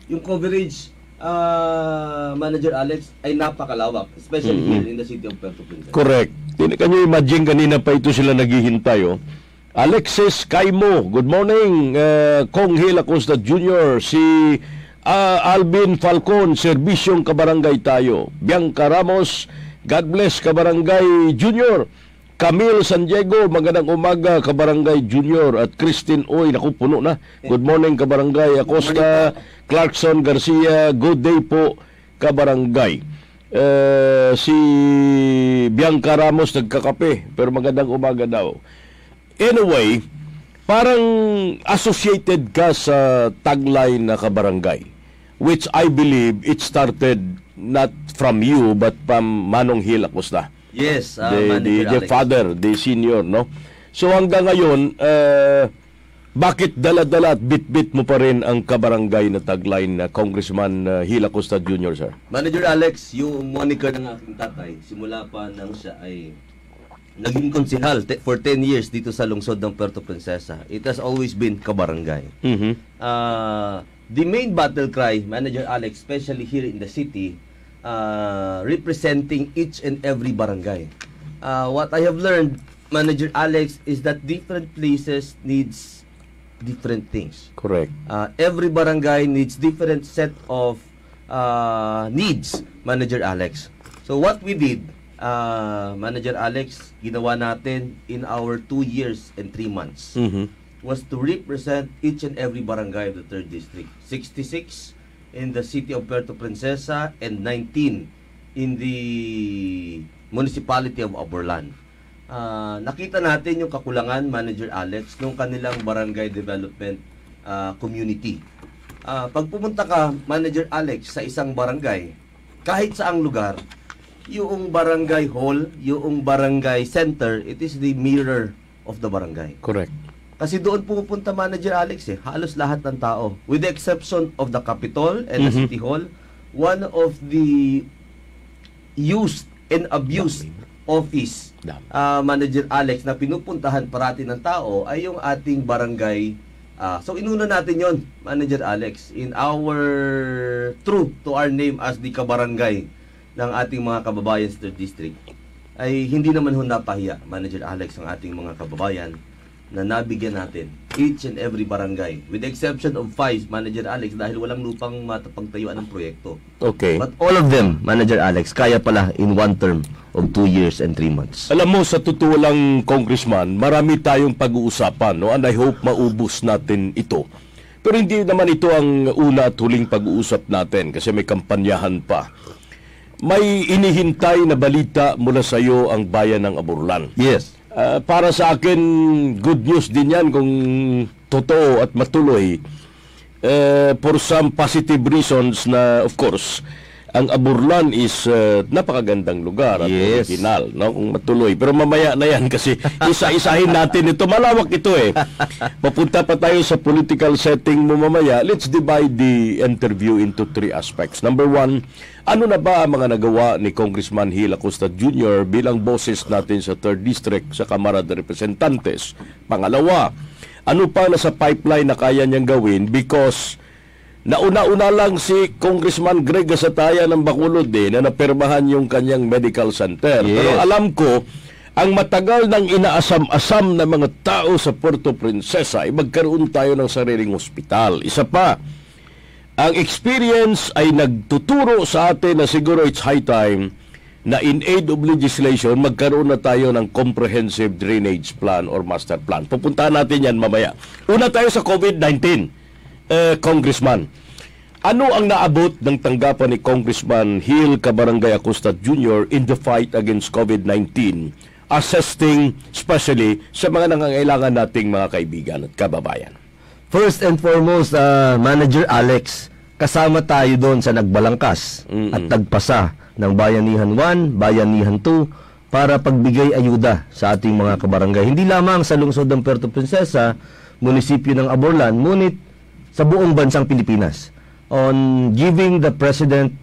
yung coverage ah, manager Alex ay napakalawak especially here in the city of Puerto Princesa. Correct. Hindi kan nyo imagine kanina pa ito sila naghihintay, oh. Alexis Caimo, good morning. Uh, Kong Hill Acosta Jr., si ah, Alvin Falcon, Serbisyong Kabarangay tayo. Bianca Ramos, God bless Kabarangay Jr. Camille San Diego, magandang umaga Kabarangay Junior at Christine Oy, naku puno na. Good morning Kabarangay Acosta, Clarkson Garcia, good day po Kabarangay. Eh, si Bianca Ramos nagkakape pero magandang umaga daw. Anyway, parang associated ka sa tagline na kabarangay which I believe it started not from you but from Manong Hill Acosta Yes, ah, the, the, the father, the senior, no? So hanggang ngayon, eh, bakit dala-dala at bit-bit mo pa rin ang kabarangay na tagline na Congressman uh, Hila Costa Jr., sir? Manager Alex, yung moniker ng aking tatay, simula pa nang siya ay naging konsihal for 10 years dito sa lungsod ng Puerto Princesa. It has always been kabarangay. Mhm. Uh, the main battle cry, Manager Alex, especially here in the city, uh, representing each and every barangay. Uh, what I have learned, Manager Alex, is that different places needs different things. Correct. Uh, every barangay needs different set of uh, needs, Manager Alex. So what we did, uh, Manager Alex, ginawa natin in our two years and three months Mhm. was to represent each and every barangay of the 3rd District. 66 in the city of Puerto Princesa and 19 in the municipality of Aborlan. Ah, nakita natin yung kakulangan, Manager Alex, nung kanilang barangay development ah, community. Ah, pag pumunta ka, Manager Alex, sa isang barangay, kahit saang lugar, yung barangay hall, yung barangay center, it is the mirror of the barangay. Correct. Kasi doon pumupunta Manager Alex eh, halos lahat ng tao. With the exception of the Capitol and the Mhm. City Hall, one of the used and abused office ah, Manager Alex na pinupuntahan parati ng tao ay yung ating barangay. ah, so inuna natin yon Manager Alex, in our true to our name as the kabarangay ng ating mga kababayan sa 3rd District ay hindi naman ho napahiya, Manager Alex, ang ating mga kababayan na nabigyan natin each and every barangay with the exception of five, Manager Alex, dahil walang lupang matapagtayuan ng proyekto. Okay. But all of them, Manager Alex, kaya pala in one term of two years and three months. Alam mo, sa totoo lang, Congressman, marami tayong pag-uusapan, no? and I hope maubos natin ito. Pero hindi naman ito ang una at huling pag-uusap natin kasi may kampanyahan pa. May inihintay na balita mula sa iyo ang bayan ng Aburlan. Yes. Ah, para sa akin, good news din yan kung totoo at matuloy. Eh, for some positive reasons na, of course, ang Aburlan is eh, napakagandang lugar at Yes. original, no? Kung matuloy. Pero mamaya na yan kasi [LAUGHS] isa-isahin natin ito. Malawak ito eh. Papunta pa tayo sa political setting mo mamaya. Let's divide the interview into three aspects. Number one, ano na ba ang mga nagawa ni Congressman Hila Costa Jr. bilang boses natin sa 3rd District sa Kamara de Representantes? Pangalawa, ano pa na sa pipeline na kaya niyang gawin because nauna-una lang si Congressman Greg Gasataya ng Bacolod eh, na napirmahan yung kanyang medical center. Yes. Pero alam ko, ang matagal ng inaasam-asam na mga tao sa Puerto Princesa ay magkaroon tayo ng sariling ospital. Isa pa, ang experience ay nagtuturo sa atin na siguro it's high time na in aid of legislation, magkaroon na tayo ng comprehensive drainage plan or master plan. Pupuntahan natin yan mamaya. Una tayo sa COVID-19, eh, Congressman. Ano ang naabot ng tanggapan ni Congressman Hill Cabarangay Acosta Jr. in the fight against COVID-19, assisting especially sa mga nangangailangan nating mga kaibigan at kababayan? First and foremost, uh, Manager Alex, kasama tayo doon sa nagbalangkas Mm-mm. at nagpasa ng Bayanihan 1, Bayanihan 2 para pagbigay ayuda sa ating mga kabarangay. Hindi lamang sa lungsod ng Puerto Princesa, munisipyo ng Aborlan, ngunit sa buong bansang Pilipinas on giving the President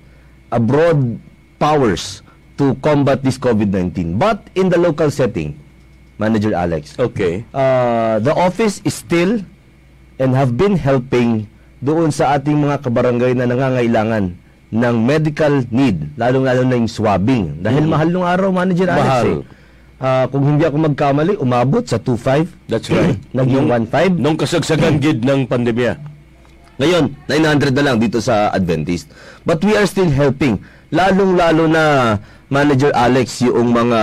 abroad powers to combat this COVID-19. But in the local setting, Manager Alex, Okay. uh, the office is still and have been helping doon sa ating mga kabarangay na nangangailangan ng medical need, lalong-lalo na yung swabbing. Dahil mahal nung araw, Manager Alex. Mm. Mahal. Eh. Ah, kung hindi ako magkamali, umabot sa 2.5. That's right. [CLEARS THROAT] Naging 1.5. Nung kasagsagan [CLEARS THROAT] gid ng pandemya. Ngayon, 900 na lang dito sa Adventist. But we are still helping. Lalong-lalo na Manager Alex yung mga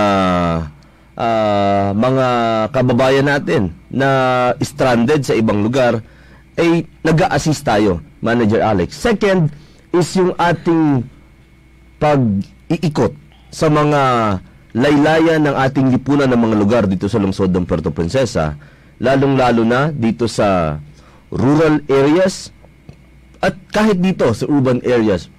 ah, mga kababayan natin na stranded sa ibang lugar ay nag-a-assist tayo, Manager Alex. Second is yung ating pag-iikot sa mga laylayan ng ating lipunan ng mga lugar dito sa lungsod ng Puerto Princesa, lalong-lalo na dito sa rural areas at kahit dito sa urban areas,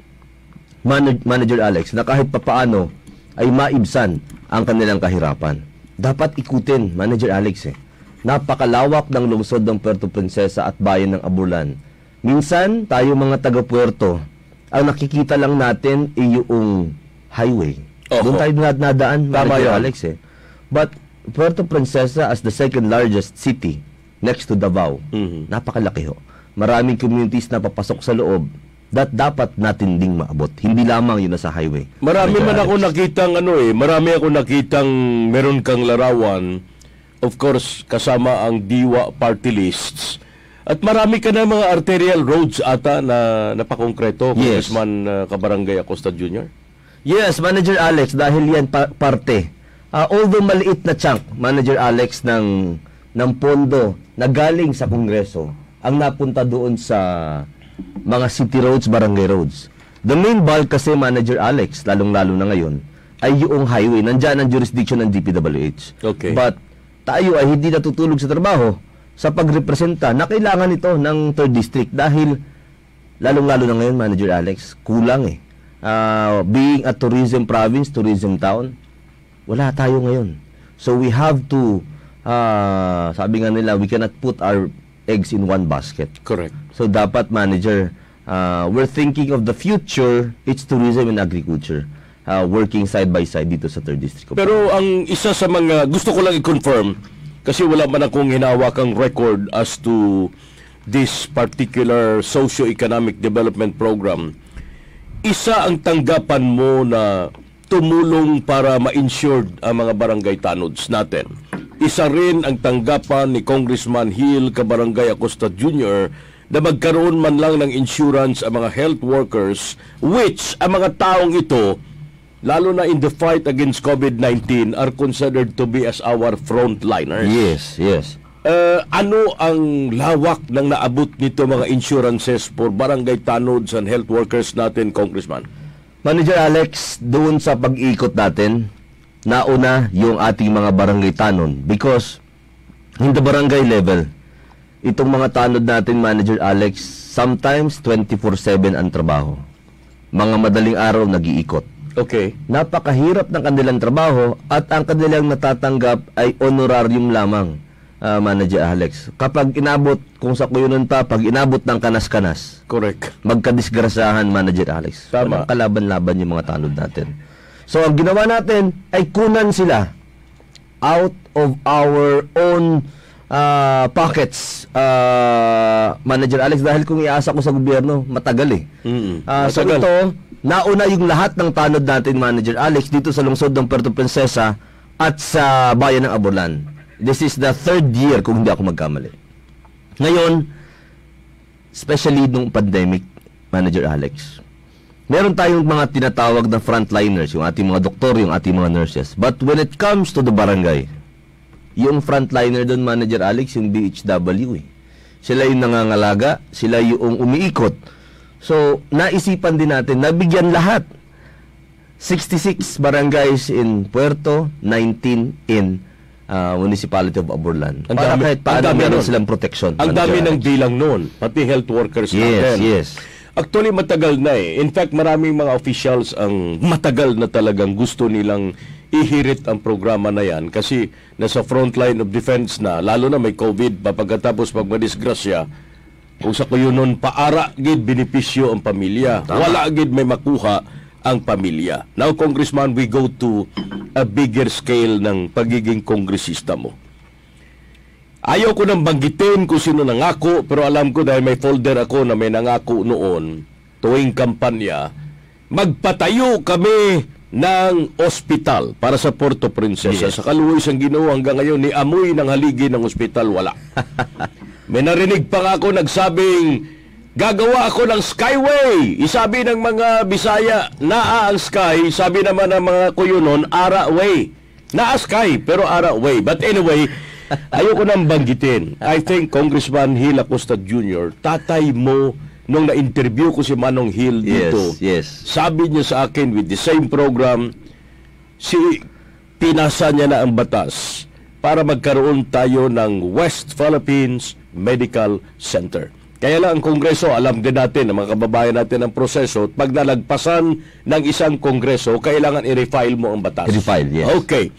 Manag- Manager Alex, na kahit papaano ay maibsan ang kanilang kahirapan. Dapat ikutin, Manager Alex eh. Napakalawak ng lungsod ng Puerto Princesa at bayan ng Aburlan. Minsan, tayo mga taga-Puerto, ang nakikita lang natin ay yung highway. Oho. Doon tayo nad- nadaan, Manager yan. Alex eh. But Puerto Princesa as the second largest city next to Davao, Mhm. napakalaki ho. Maraming communities na papasok sa loob that dapat natin ding maabot. Hindi lamang yun na sa highway. Marami man ako nakitang ano eh, marami ako nakitang meron kang larawan. Of course, kasama ang Diwa party lists. At marami ka na mga arterial roads ata na napakongkreto, Yes. Congressman uh, Kabarangay Acosta Jr. Yes, Manager Alex, dahil yan pa- parte. Ah, although maliit na chunk, Manager Alex, ng, ng pondo na galing sa Kongreso, ang napunta doon sa mga city roads, barangay roads. The main bulk kasi, Manager Alex, lalong-lalo na ngayon, ay yung highway. Nandyan ang jurisdiction ng DPWH. Okay. But tayo ay hindi natutulog sa trabaho sa pagrepresenta na kailangan ito ng 3rd District dahil lalong-lalo na ngayon, Manager Alex, kulang eh. Ah, being a tourism province, tourism town, wala tayo ngayon. So we have to, ah, sabi nga nila, we cannot put our eggs in one basket. Correct. So dapat manager, uh, we're thinking of the future, it's tourism and agriculture. Uh, working side by side dito sa 3rd District. Pero ang isa sa mga gusto ko lang i-confirm kasi wala man akong hinawakang record as to this particular socio-economic development program. Isa ang tanggapan mo na tumulong para ma-insured ang mga barangay tanods natin. Isa rin ang tanggapan ni Congressman Hill Kabarangay Acosta Jr. na magkaroon man lang ng insurance ang mga health workers which ang mga taong ito lalo na in the fight against COVID-19 are considered to be as our frontliners. Yes, yes. Eh, ano ang lawak ng naabot nito mga insurances for barangay tanods and health workers natin, Congressman? Manager Alex, doon sa pag-ikot natin, nauna yung ating mga barangay tanon because in the barangay level, itong mga tanod natin, Manager Alex, sometimes 24-7 ang trabaho. Mga madaling araw nag-iikot. Okay. Napakahirap ng kanilang trabaho at ang kanilang natatanggap ay honorarium lamang, ah, Manager Alex. Kapag inabot, kung sa kuyunan pa, pag inabot ng kanas-kanas, Correct. magkadisgrasahan, Manager Alex. Tama. Walang kalaban-laban yung mga tanod natin. So, ang ginawa natin ay kunan sila out of our own ah, pockets, ah, Manager Alex, dahil kung iasa ko sa gobyerno, matagal eh. Mm-mm. Ah, so Matagal. ito, nauna yung lahat ng tanod natin, Manager Alex, dito sa lungsod ng Puerto Princesa at sa bayan ng Abulan. This is the third year kung hindi ako magkamali. Ngayon, especially nung pandemic, Manager Alex, meron tayong mga tinatawag na frontliners, yung ating mga doktor, yung ating mga nurses. But when it comes to the barangay, yung frontliner doon, Manager Alex, yung BHW eh. Sila yung nangangalaga, sila yung umiikot. So, naisipan din natin, nabigyan lahat. 66 barangays in Puerto, 19 in uh, Municipality of Aburlan. Ang Para dami- kahit ang paano meron nun. silang protection. Ang dami ng bilang noon, pati health workers Yes, natin. yes. Actually, matagal na eh. In fact, maraming mga officials ang matagal na talagang gusto nilang ihirit ang programa na yan kasi nasa front line of defense na, lalo na may COVID, papagkatapos pag madisgrasya, kung sa kuyo nun, paara gid benepisyo ang pamilya. Wala gid may makuha ang pamilya. Now, Congressman, we go to a bigger scale ng pagiging kongresista mo. Ayaw ko nang banggitin kung sino nangako, pero alam ko dahil may folder ako na may nangako noon, tuwing kampanya, magpatayo kami ng ospital para sa Puerto Princesa. Sa kaluwis ang ginoo hanggang ngayon, ni amoy ng haligi ng ospital, wala. [LAUGHS] may narinig pa ako nagsabing, gagawa ako ng skyway. Isabi ng mga Bisaya, naa ang sky. Sabi naman ng mga kuyunon, ara way. Naa sky, pero ara way. But anyway, [LAUGHS] ayoko nang banggitin. I think Congressman Hill Acosta Jr., tatay mo nung na-interview ko si Manong Hill dito. Yes, yes. Sabi niya sa akin with the same program, si pinasa niya na ang batas para magkaroon tayo ng West Philippines Medical Center. Kaya lang ang Kongreso, alam din natin, ang mga kababayan natin ang proseso, at pag nalagpasan ng isang Kongreso, kailangan i-refile mo ang batas. I-refile, yes. Okay.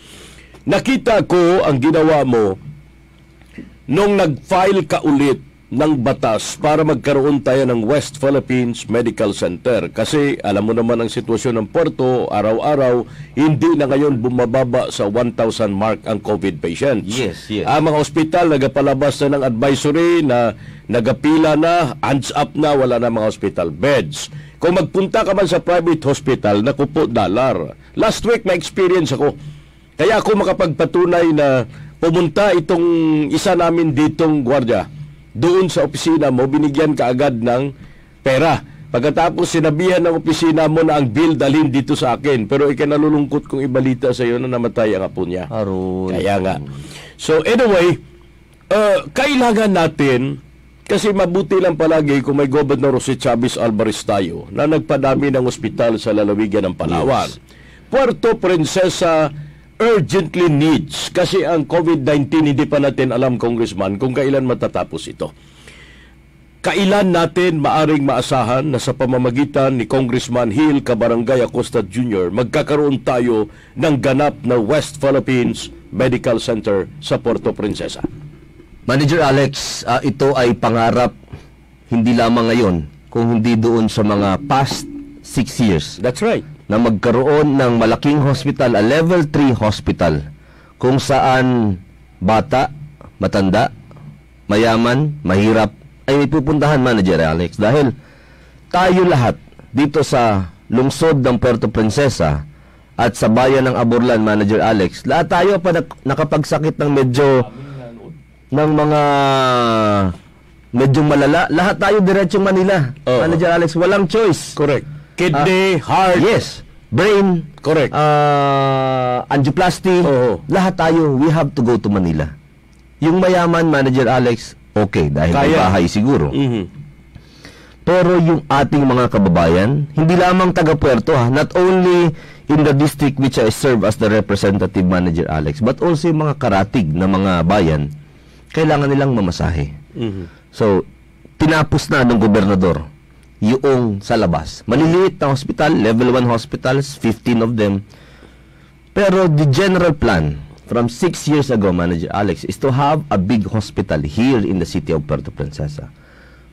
Nakita ko ang ginawa mo nung nag-file ka ulit ng batas para magkaroon tayo ng West Philippines Medical Center. Kasi alam mo naman ang sitwasyon ng Puerto, araw-araw, hindi na ngayon bumababa sa 1,000 mark ang COVID patients. Yes, yes. Ang mga ospital nagapalabas na ng advisory na nagapila na, hands up na, wala na mga hospital beds. Kung magpunta ka man sa private hospital, naku po, dollar. Last week, may experience ako. Kaya ako makapagpatunay na pumunta itong isa namin ditong gwardiya doon sa opisina mo, binigyan ka agad ng pera. Pagkatapos sinabihan ng opisina mo na ang bill dalhin dito sa akin. Pero ikinalulungkot kong ibalita sa iyo na namatay ang apo niya. Aroy. Kaya nga. So anyway, uh, kailangan natin kasi mabuti lang palagi kung may Governor Jose Chavez Alvarez tayo na nagpadami ng ospital sa lalawigan ng Palawan. Puerto Princesa urgently needs kasi ang COVID-19 hindi pa natin alam congressman kung kailan matatapos ito. Kailan natin maaring maasahan na sa pamamagitan ni Congressman Hill Cabarangay Acosta Jr. magkakaroon tayo ng ganap na West Philippines Medical Center sa Puerto Princesa? Manager Alex, ah, ito ay pangarap hindi lamang ngayon, kung hindi doon sa mga past six years That's right. Na magkaroon ng malaking hospital, a level 3 hospital, kung saan bata, matanda, mayaman, mahirap, ay pupuntahan, Manager Alex. Dahil tayo lahat dito sa lungsod ng Puerto Princesa at sa bayan ng Aburlan, Manager Alex, lahat tayo pa nak- nakapagsakit ng medyo ng mga medyo malala. Lahat tayo diretsong Manila. Oo. Manager Alex, walang choice. Correct. Kidney, heart. Yes. Brain. Correct. Uh, angioplasty. Oo. Lahat tayo, we have to go to Manila. Yung mayaman, Manager Alex, okay, dahil may Kaya. bahay siguro. Mhm. Pero yung ating mga kababayan, hindi lamang taga Puerto ha, not only in the district which I serve as the representative manager Alex, but also yung mga karatig na mga bayan, kailangan nilang mamasahe. Mhm. So, tinapos na ng gobernador yung sa labas. Maliliit na hospital, level 1 hospitals, 15 of them. Pero the general plan from 6 years ago, Manager Alex, is to have a big hospital here in the city of Puerto Princesa.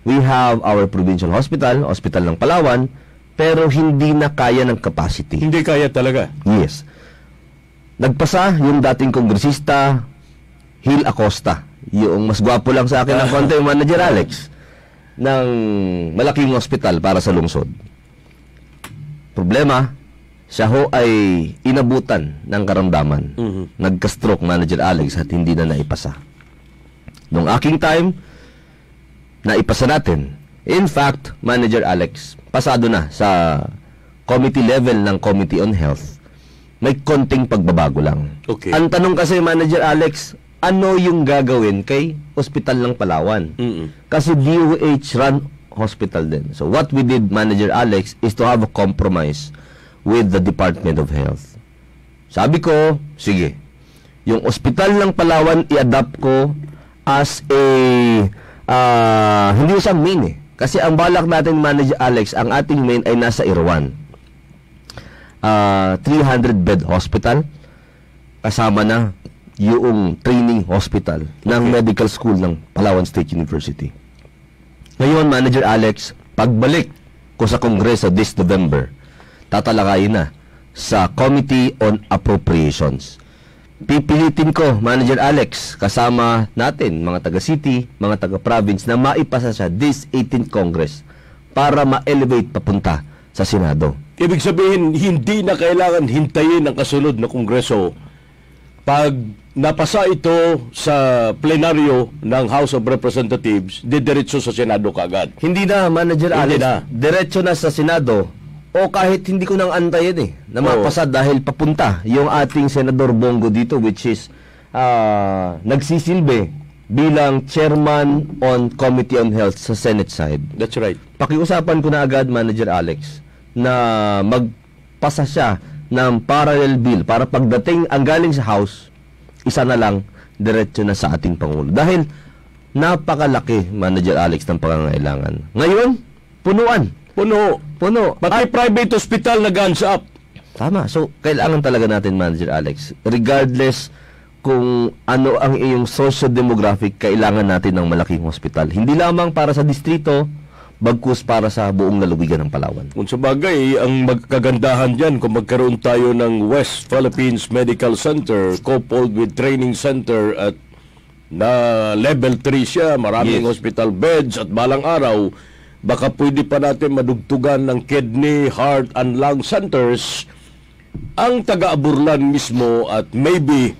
We have our provincial hospital, hospital ng Palawan, pero hindi na kaya ng capacity. Hindi kaya talaga. Yes. Nagpasa yung dating kongresista Hil Acosta. Yung mas gwapo lang sa akin ng konti, [LAUGHS] manager Alex ng malaking ospital para sa lungsod. Problema, siya ho ay inabutan ng karamdaman. Mhm. Nagka-stroke manager Alex at hindi na naipasa. Nung aking time, naipasa natin. In fact, manager Alex, pasado na sa committee level ng Committee on Health. May konting pagbabago lang. Okay. Ang tanong kasi, manager Alex, ano yung gagawin kay Hospital ng Palawan? Mhm. Kasi DOH run hospital din. So what we did, Manager Alex, is to have a compromise with the Department of Health. Sabi ko, sige, yung ospital ng Palawan i-adapt ko as a ah, hindi sa main eh. Kasi ang balak natin, Manager Alex, ang ating main ay nasa Irwan. Ah, 300 bed hospital kasama na yung training hospital ng medical school ng Palawan State University. Ngayon, Manager Alex, pagbalik ko sa Kongreso this November, tatalakayin na sa Committee on Appropriations. Pipilitin ko, Manager Alex, kasama natin, mga taga-city, mga taga-province, na maipasa siya this 18th Congress para ma-elevate papunta sa Senado. Ibig sabihin, hindi na kailangan hintayin ang kasunod na kongreso. Pag napasa ito sa plenaryo ng House of Representatives, didiretso sa Senado kaagad. Hindi na, Manager Hindi Alex. na. Diretso na sa Senado. O kahit hindi ko nang antayin eh, na Oo. mapasa dahil papunta yung ating Senador Bongo dito, which is ah, nagsisilbi bilang Chairman on Committee on Health sa Senate side. That's right. Pakiusapan ko na agad, Manager Alex, na magpasa siya ng parallel bill para pagdating ang galing sa House, isa na lang, diretso na sa ating Pangulo. Dahil napakalaki, Manager Alex, ng pangangailangan. Ngayon, punuan. Puno. Puno. Pati private hospital na guns up. Tama. So, kailangan talaga natin, Manager Alex, regardless kung ano ang iyong socio-demographic, kailangan natin ng malaking hospital. Hindi lamang para sa distrito, bagkus para sa buong lalawigan ng Palawan. Kung sa bagay, ang magkagandahan dyan kung magkaroon tayo ng West Philippines Medical Center coupled with training center at na level 3 siya, maraming Yes. hospital beds at balang araw, baka pwede pa natin madugtugan ng kidney, heart, and lung centers ang taga-Aburlan mismo at maybe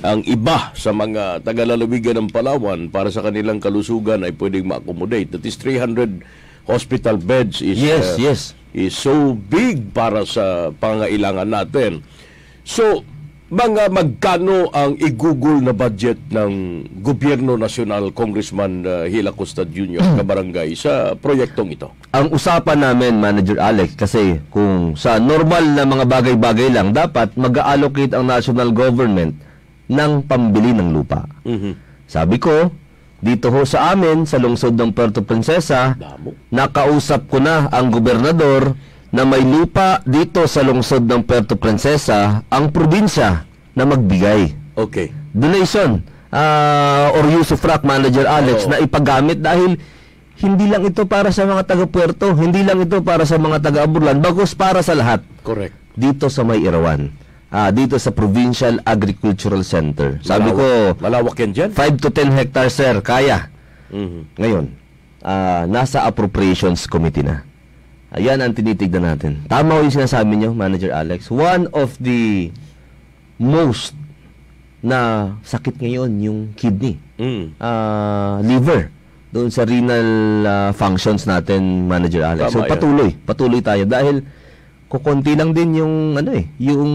ang iba sa mga taga-lalawigan ng Palawan para sa kanilang kalusugan ay pwedeng ma-accommodate. That is 300 hospital beds is Yes, uh, yes. is so big para sa pangailangan natin. So, mga magkano ang igugol na budget ng Gobyerno Nasional Congressman uh, Hila Costa Jr. kabarangay sa proyektong ito? Ang usapan namin, Manager Alex, kasi kung sa normal na mga bagay-bagay lang, dapat mag-allocate ang national government ng pambili ng lupa. Mhm. Sabi ko, dito ho sa amin, sa lungsod ng Puerto Princesa, Damo. nakausap ko na ang gobernador na may lupa dito sa lungsod ng Puerto Princesa ang probinsya na magbigay. Okay. Donation ah, or use of rock manager Alex Oo. na ipagamit dahil hindi lang ito para sa mga taga Puerto, hindi lang ito para sa mga taga Aburlan, bagos para sa lahat Correct. dito sa May Irawan. Ah, dito sa Provincial Agricultural Center. Sabi ko, Malawak yan dyan? 5 to 10 hectares sir, kaya. Mhm. Ngayon, ah, nasa appropriations committee na. Ayan ang tinitignan natin. Tama ho yung sinasabi nyo, Manager Alex. One of the most na sakit ngayon yung kidney, Mm. ah, liver, doon sa renal ah, functions natin, Manager Alex. Tama so yan. patuloy, patuloy tayo dahil kukonti lang din yung ano eh, yung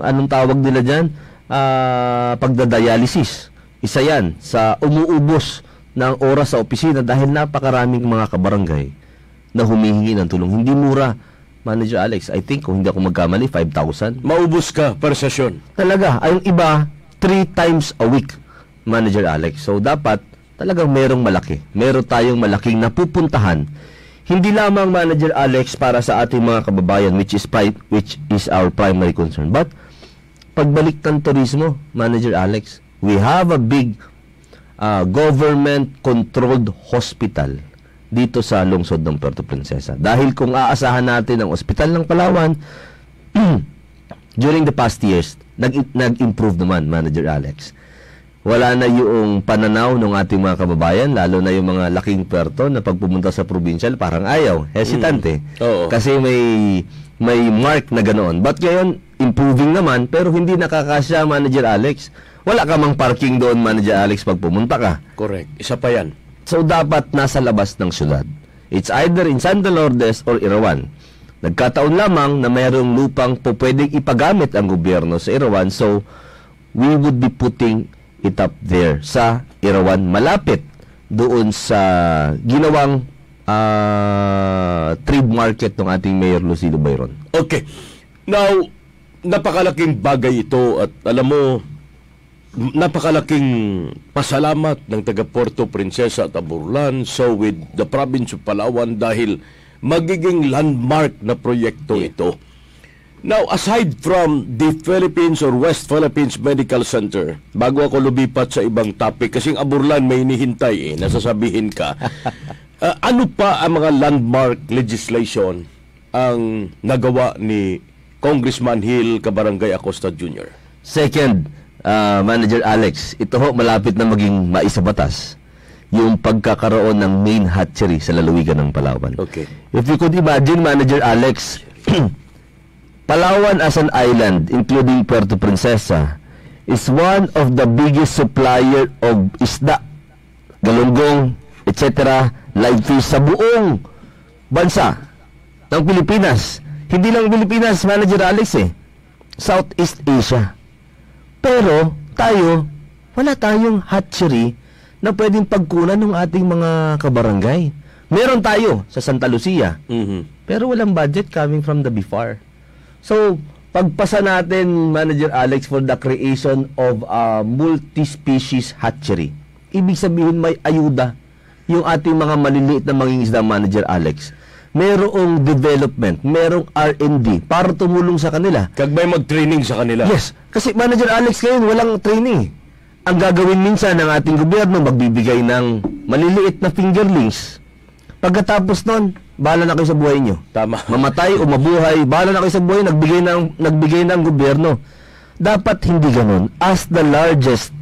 anong tawag nila diyan, ah, pagdadialysis. Isa 'yan sa umuubos ng oras sa opisina dahil napakaraming mga kabarangay na humihingi ng tulong. Hindi mura. Manager Alex, I think kung hindi ako magkamali, 5,000. Maubos ka per sesyon. Talaga, ay yung iba, three times a week, Manager Alex. So, dapat talagang merong malaki. Meron tayong malaking napupuntahan. Hindi lamang Manager Alex para sa ating mga kababayan, which is, pri- which is our primary concern. But, pagbalik ng turismo, Manager Alex, we have a big uh, government-controlled hospital dito sa lungsod ng Puerto Princesa. Dahil kung aasahan natin ang ospital ng Palawan, [CLEARS THROAT] during the past years, nag, nag-improve naman, Manager Alex. Wala na yung pananaw ng ating mga kababayan, lalo na yung mga laking puerto na pag pumunta sa provincial, parang ayaw, hesitante. Oo. Kasi may may mark na ganoon. But ngayon, improving naman, pero hindi nakakasya, Manager Alex. Wala ka mang parking doon, Manager Alex, pag pumunta ka. Correct. Isa pa yan. So, dapat nasa labas ng syudad. It's either in Santa Lourdes or Irawan. Nagkataon lamang na mayroong lupang po pwedeng ipagamit ang gobyerno sa Irawan. So, we would be putting it up there sa Irawan. Malapit doon sa ginawang ah, trade market ng ating Mayor Lucido Bayron. Okay. Now, napakalaking bagay ito at alam mo, napakalaking pasalamat ng taga Puerto Princesa at Aburlan so with the province of Palawan dahil magiging landmark na proyekto ito. Now, aside from the Philippines or West Philippines Medical Center, bago ako lumipat sa ibang topic, kasing Aburlan may inihintay eh, nasasabihin ka, [LAUGHS] Ah, ano pa ang mga landmark legislation ang nagawa ni Congressman Hill Kabarangay Acosta Jr.? Second, ah, Manager Alex, ito ho malapit na maging maisabatas yung pagkakaroon ng main hatchery sa lalawigan ng Palawan. Okay. If you could imagine, Manager Alex, [CLEARS THROAT] Palawan as an island, including Puerto Princesa, is one of the biggest supplier of isda, galunggong, etc., live fish sa buong bansa ng Pilipinas. Hindi lang Pilipinas, Manager Alex eh. Southeast Asia. Pero tayo, wala tayong hatchery na pwedeng pagkunan ng ating mga kabarangay. Meron tayo sa Santa Lucia, Mhm. pero walang budget coming from the BIFAR. So, pagpasa natin, Manager Alex, for the creation of a multi-species hatchery. Ibig sabihin may ayuda yung ating mga maliliit na mangingisda, Manager Alex. Merong development, merong R&D para tumulong sa kanila. Kag may mag-training sa kanila. Yes, kasi Manager Alex ngayon walang training. Ang gagawin minsan ng ating gobyerno, magbibigay ng maliliit na fingerlings. Pagkatapos nun, bahala na kayo sa buhay nyo. Tama. Mamatay o mabuhay, bahala na kayo sa buhay, nagbigay ng, nagbigay ng gobyerno. Dapat hindi ganun. As the largest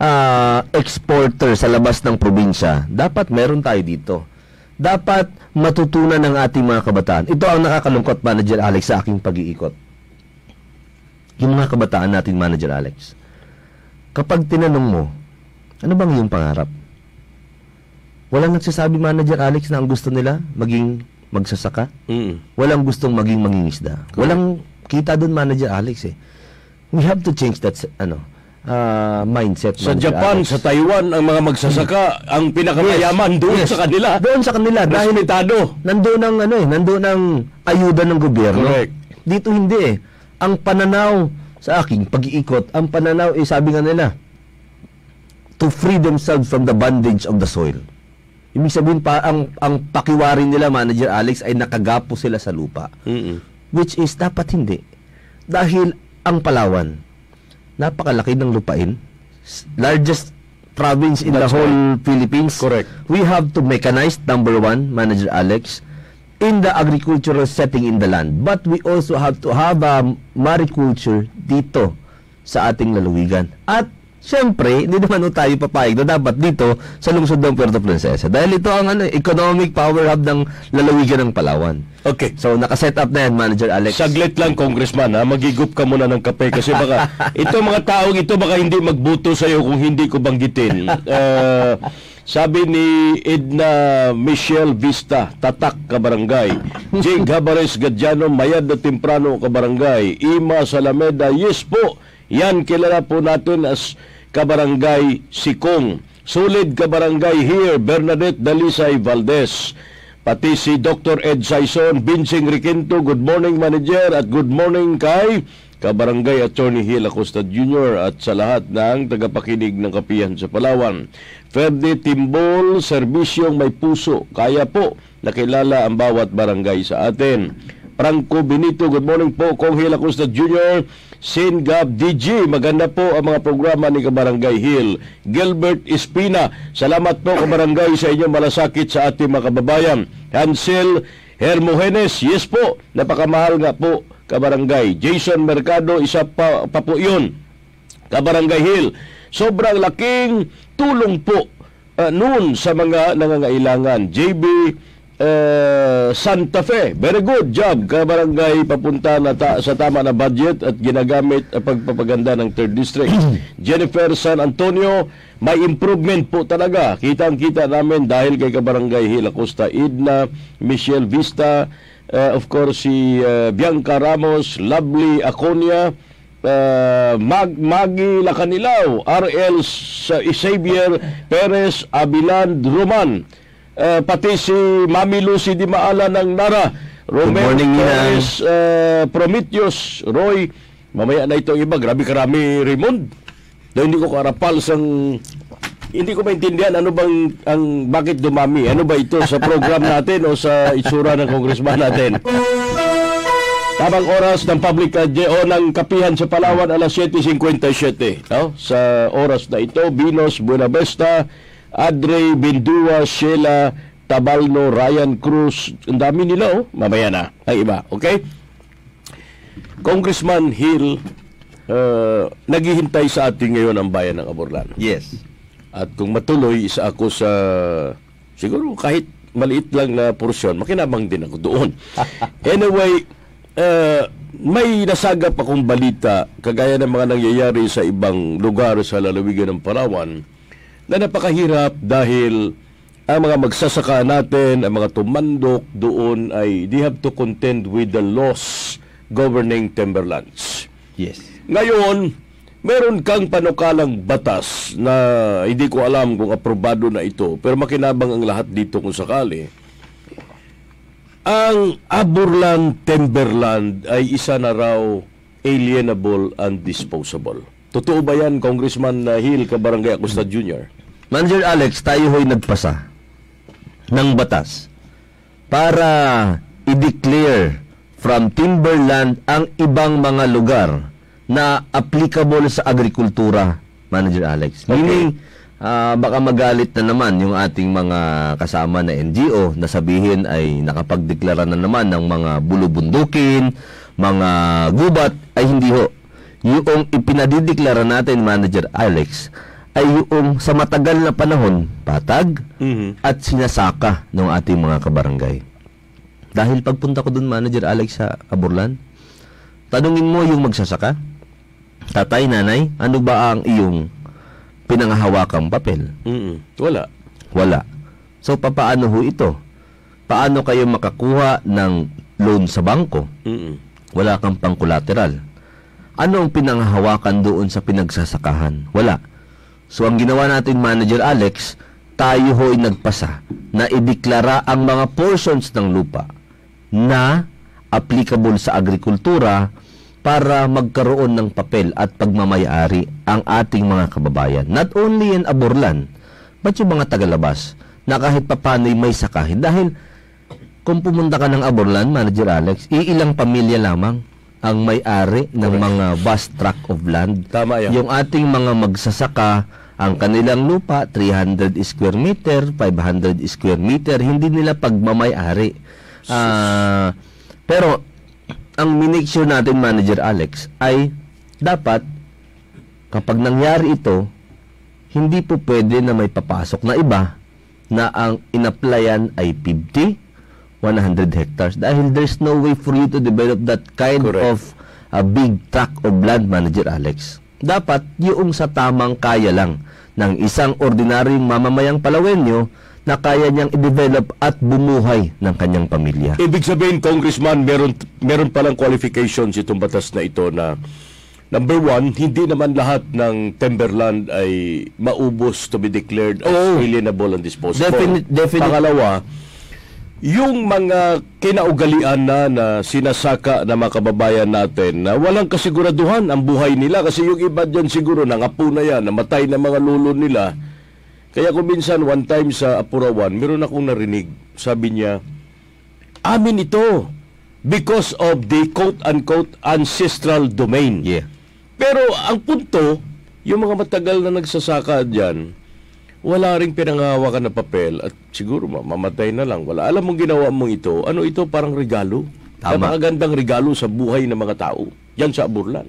ah, exporter sa labas ng probinsya, dapat meron tayo dito. Dapat matutunan ng ating mga kabataan. Ito ang nakakalungkot, Manager Alex, sa aking pag-iikot. Yung mga kabataan natin, Manager Alex. Kapag tinanong mo, ano bang iyong pangarap? Walang nagsasabi, Manager Alex, na ang gusto nila maging magsasaka. Mm. Walang gustong maging mangingisda. Walang kita doon, Manager Alex eh. We have to change that, ano, ah, mindset. Sa Manager Japan, Alex. sa Taiwan, ang mga magsasaka, ang pinakamayaman doon Yes. sa kanila. Doon sa kanila. Dahil Respetado. nandoon ang ano eh, nandoon ang ayuda ng gobyerno. Correct. Dito hindi eh. Ang pananaw sa aking pag-iikot, ang pananaw eh sabi nga nila, to free themselves from the bondage of the soil. Ibig sabihin pa, ang, ang pakiwarin nila, Manager Alex, ay nakagapo sila sa lupa. Mm-mm. Which is, dapat hindi. Dahil ang Palawan, napakalaki ng lupain. Largest province in That's the whole Philippines. Correct. We have to mechanize, number one, Manager Alex, in the agricultural setting in the land. But we also have to have a mariculture dito sa ating lalawigan. At Siyempre, hindi naman ho tayo papayag na dapat dito sa lungsod ng Puerto Princesa. Dahil ito ang ano, economic power hub ng lalawigan ng Palawan. Okay. So, nakaset up na yan, Manager Alex. Saglit lang, Congressman, ha? Magigup ka muna ng kape kasi baka [LAUGHS] ito mga taong ito baka hindi magbuto sa iyo kung hindi ko banggitin. [LAUGHS] Eh, sabi ni Edna Michelle Vista, Tatak, Kabarangay. Jake Habares Gadiano, Mayad na Temprano, Kabarangay. Ima Salameda, yes po. Yan, kilala po natin as Kabarangay Sikong. Solid Kabarangay here, Bernadette Dalisay Valdez. Pati si Dr. Ed Saison, Binsing Riquinto, good morning manager at good morning kay Kabarangay Attorney Hill Acosta Jr. at sa lahat ng tagapakinig ng kapihan sa Palawan. Ferde Timbol, serbisyong may puso. Kaya po nakilala ang bawat barangay sa atin. Franco Benito, good morning po. Kong Hill Acosta Jr., Sin Gab DG, maganda po ang mga programa ni Kabarangay Hill. Gilbert Espina, salamat po Kabarangay sa inyong malasakit sa ating mga kababayan. Hansel Hermogenes, yes po, napakamahal nga po Kabarangay. Jason Mercado, isa pa, pa po yun. Kabarangay Hill, sobrang laking tulong po uh, noon sa mga nangangailangan. JB uh, Santa Fe, very good job. Kabarangay papunta na ta- sa tama na budget at ginagamit ang pagpapaganda ng 3rd District. [CLEARS THROAT] Jennifer San Antonio, may improvement po talaga. Kitang-kita namin dahil kay Kabarangay Hill Acosta Idna, Michelle Vista, uh, of course si uh, Bianca Ramos, Lovely Aconia, uh, Mag Magi Lacanilaw, RL Xavier Perez Abilan Roman, uh, pati si Mami Lucy Di Maala ng Nara, Romeo morning, Nina. Perez uh, Prometheus, Roy, mamaya na ito ang iba, grabe karami Raymond. Dahil hindi ko karapal sang hindi ko maintindihan ano bang ang bakit dumami. Ano ba ito sa program [LAUGHS] natin o sa itsura ng congressman natin? Tamang oras ng public uh, o ng kapihan sa Palawan alas 7.57. No? Sa oras na ito, Binos Buenavesta, Adre Bindua, Sheila Tabalno, Ryan Cruz, ang dami nila oh. Mamaya na, ang iba. Okay? Congressman Hill, uh, naghihintay sa atin ngayon ang bayan ng Aborlan. Yes. At kung matuloy, isa ako sa, siguro kahit maliit lang na porsyon, makinabang din ako doon. [LAUGHS] anyway, uh, may nasagap akong balita, kagaya ng mga nangyayari sa ibang lugar sa lalawigan ng Palawan, na napakahirap dahil ang mga magsasaka natin, ang mga tumandok doon ay they have to contend with the laws governing timberlands. Yes. Ngayon, meron kang panukalang batas na hindi ko alam kung aprobado na ito, pero makinabang ang lahat dito kung sakali. Ang Aburland Timberland ay isa na raw alienable and disposable. Totoo ba yan, Congressman uh, Hill, Kabarangay Acosta Jr.? Manager Alex, tayo ho'y nagpasa ng batas para i-declare from timberland ang ibang mga lugar na applicable sa agrikultura, Manager Alex. Meaning, ah, baka magalit na naman yung ating mga kasama na NGO na sabihin ay nakapagdeklara na naman ng mga bulubundukin, mga gubat, ay hindi ho. Yung ipinadideklara natin, Manager Alex, ay yung sa matagal na panahon, patag Mhm. at sinasaka ng ating mga kabarangay. Dahil pagpunta ko dun, Manager Alex sa Aburlan, tanungin mo yung magsasaka, tatay, nanay, ano ba ang iyong pinangahawakang papel? Mm-mm. Wala. Wala. So, papaano ho ito? Paano kayo makakuha ng loan sa bangko? Mm-mm. Wala kang pang-collateral. Ano ang pinanghahawakan doon sa pinagsasakahan? Wala. So, ang ginawa natin, Manager Alex, tayo ho'y nagpasa na ideklara ang mga portions ng lupa na applicable sa agrikultura para magkaroon ng papel at pagmamayari ang ating mga kababayan. Not only in Aborlan, but yung mga tagalabas na kahit papano'y may sakahin. Dahil kung pumunta ka ng Aborlan, Manager Alex, iilang pamilya lamang ang may-ari ng mga vast tract of land. Tama yan. Yung ating mga magsasaka, ang kanilang lupa, 300 square meter, 500 square meter, hindi nila pagmamay-ari. Ah, pero, ang minake sure natin, Manager Alex, ay dapat, kapag nangyari ito, hindi po pwede na may papasok na iba na ang inaplayan ay 50, 100 hectares. Dahil there's no way for you to develop that kind Correct. of a big tract of land, Manager Alex. Dapat yung sa tamang kaya lang ng isang ordinaryong mamamayang palawenyo na kaya niyang i-develop at bumuhay ng kanyang pamilya. Ibig sabihin, Congressman, meron, meron palang qualifications itong batas na ito na Number one, hindi naman lahat ng timberland ay maubos to be declared as Oo. alienable and disposable. Definite- definite. Pangalawa, yung mga kinaugalian na na sinasaka ng mga kababayan natin na walang kasiguraduhan ang buhay nila kasi yung iba dyan siguro nangapo na yan, namatay na mga lulo nila. Kaya kung minsan one time sa Apurawan, meron akong narinig, sabi niya, amin ito because of the quote-unquote ancestral domain. Yeah. Pero ang punto, yung mga matagal na nagsasaka dyan, wala ring pinangahawakan na papel at siguro ma- mamatay na lang. Wala. Alam mong ginawa mong ito, ano ito parang regalo? Tama. Napakagandang regalo sa buhay ng mga tao. Yan sa Aburlan.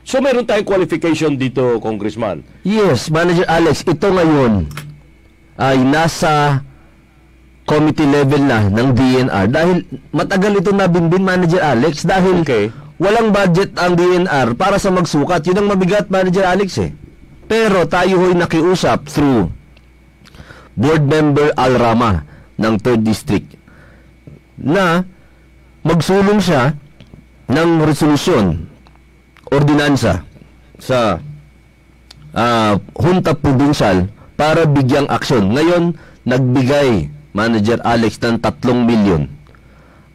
So meron tayong qualification dito, Congressman. Yes, Manager Alex, ito ngayon ay nasa committee level na ng DNR dahil matagal ito nabinbin Manager Alex dahil Okay. walang budget ang DNR para sa magsukat. Yun ang mabigat Manager Alex eh. Pero tayo ho'y nakiusap through board member Al Rama ng 3rd District na magsulong siya ng resolusyon, ordinansa sa ah, Junta Provincial para bigyang aksyon. Ngayon, nagbigay Manager Alex ng 3 milyon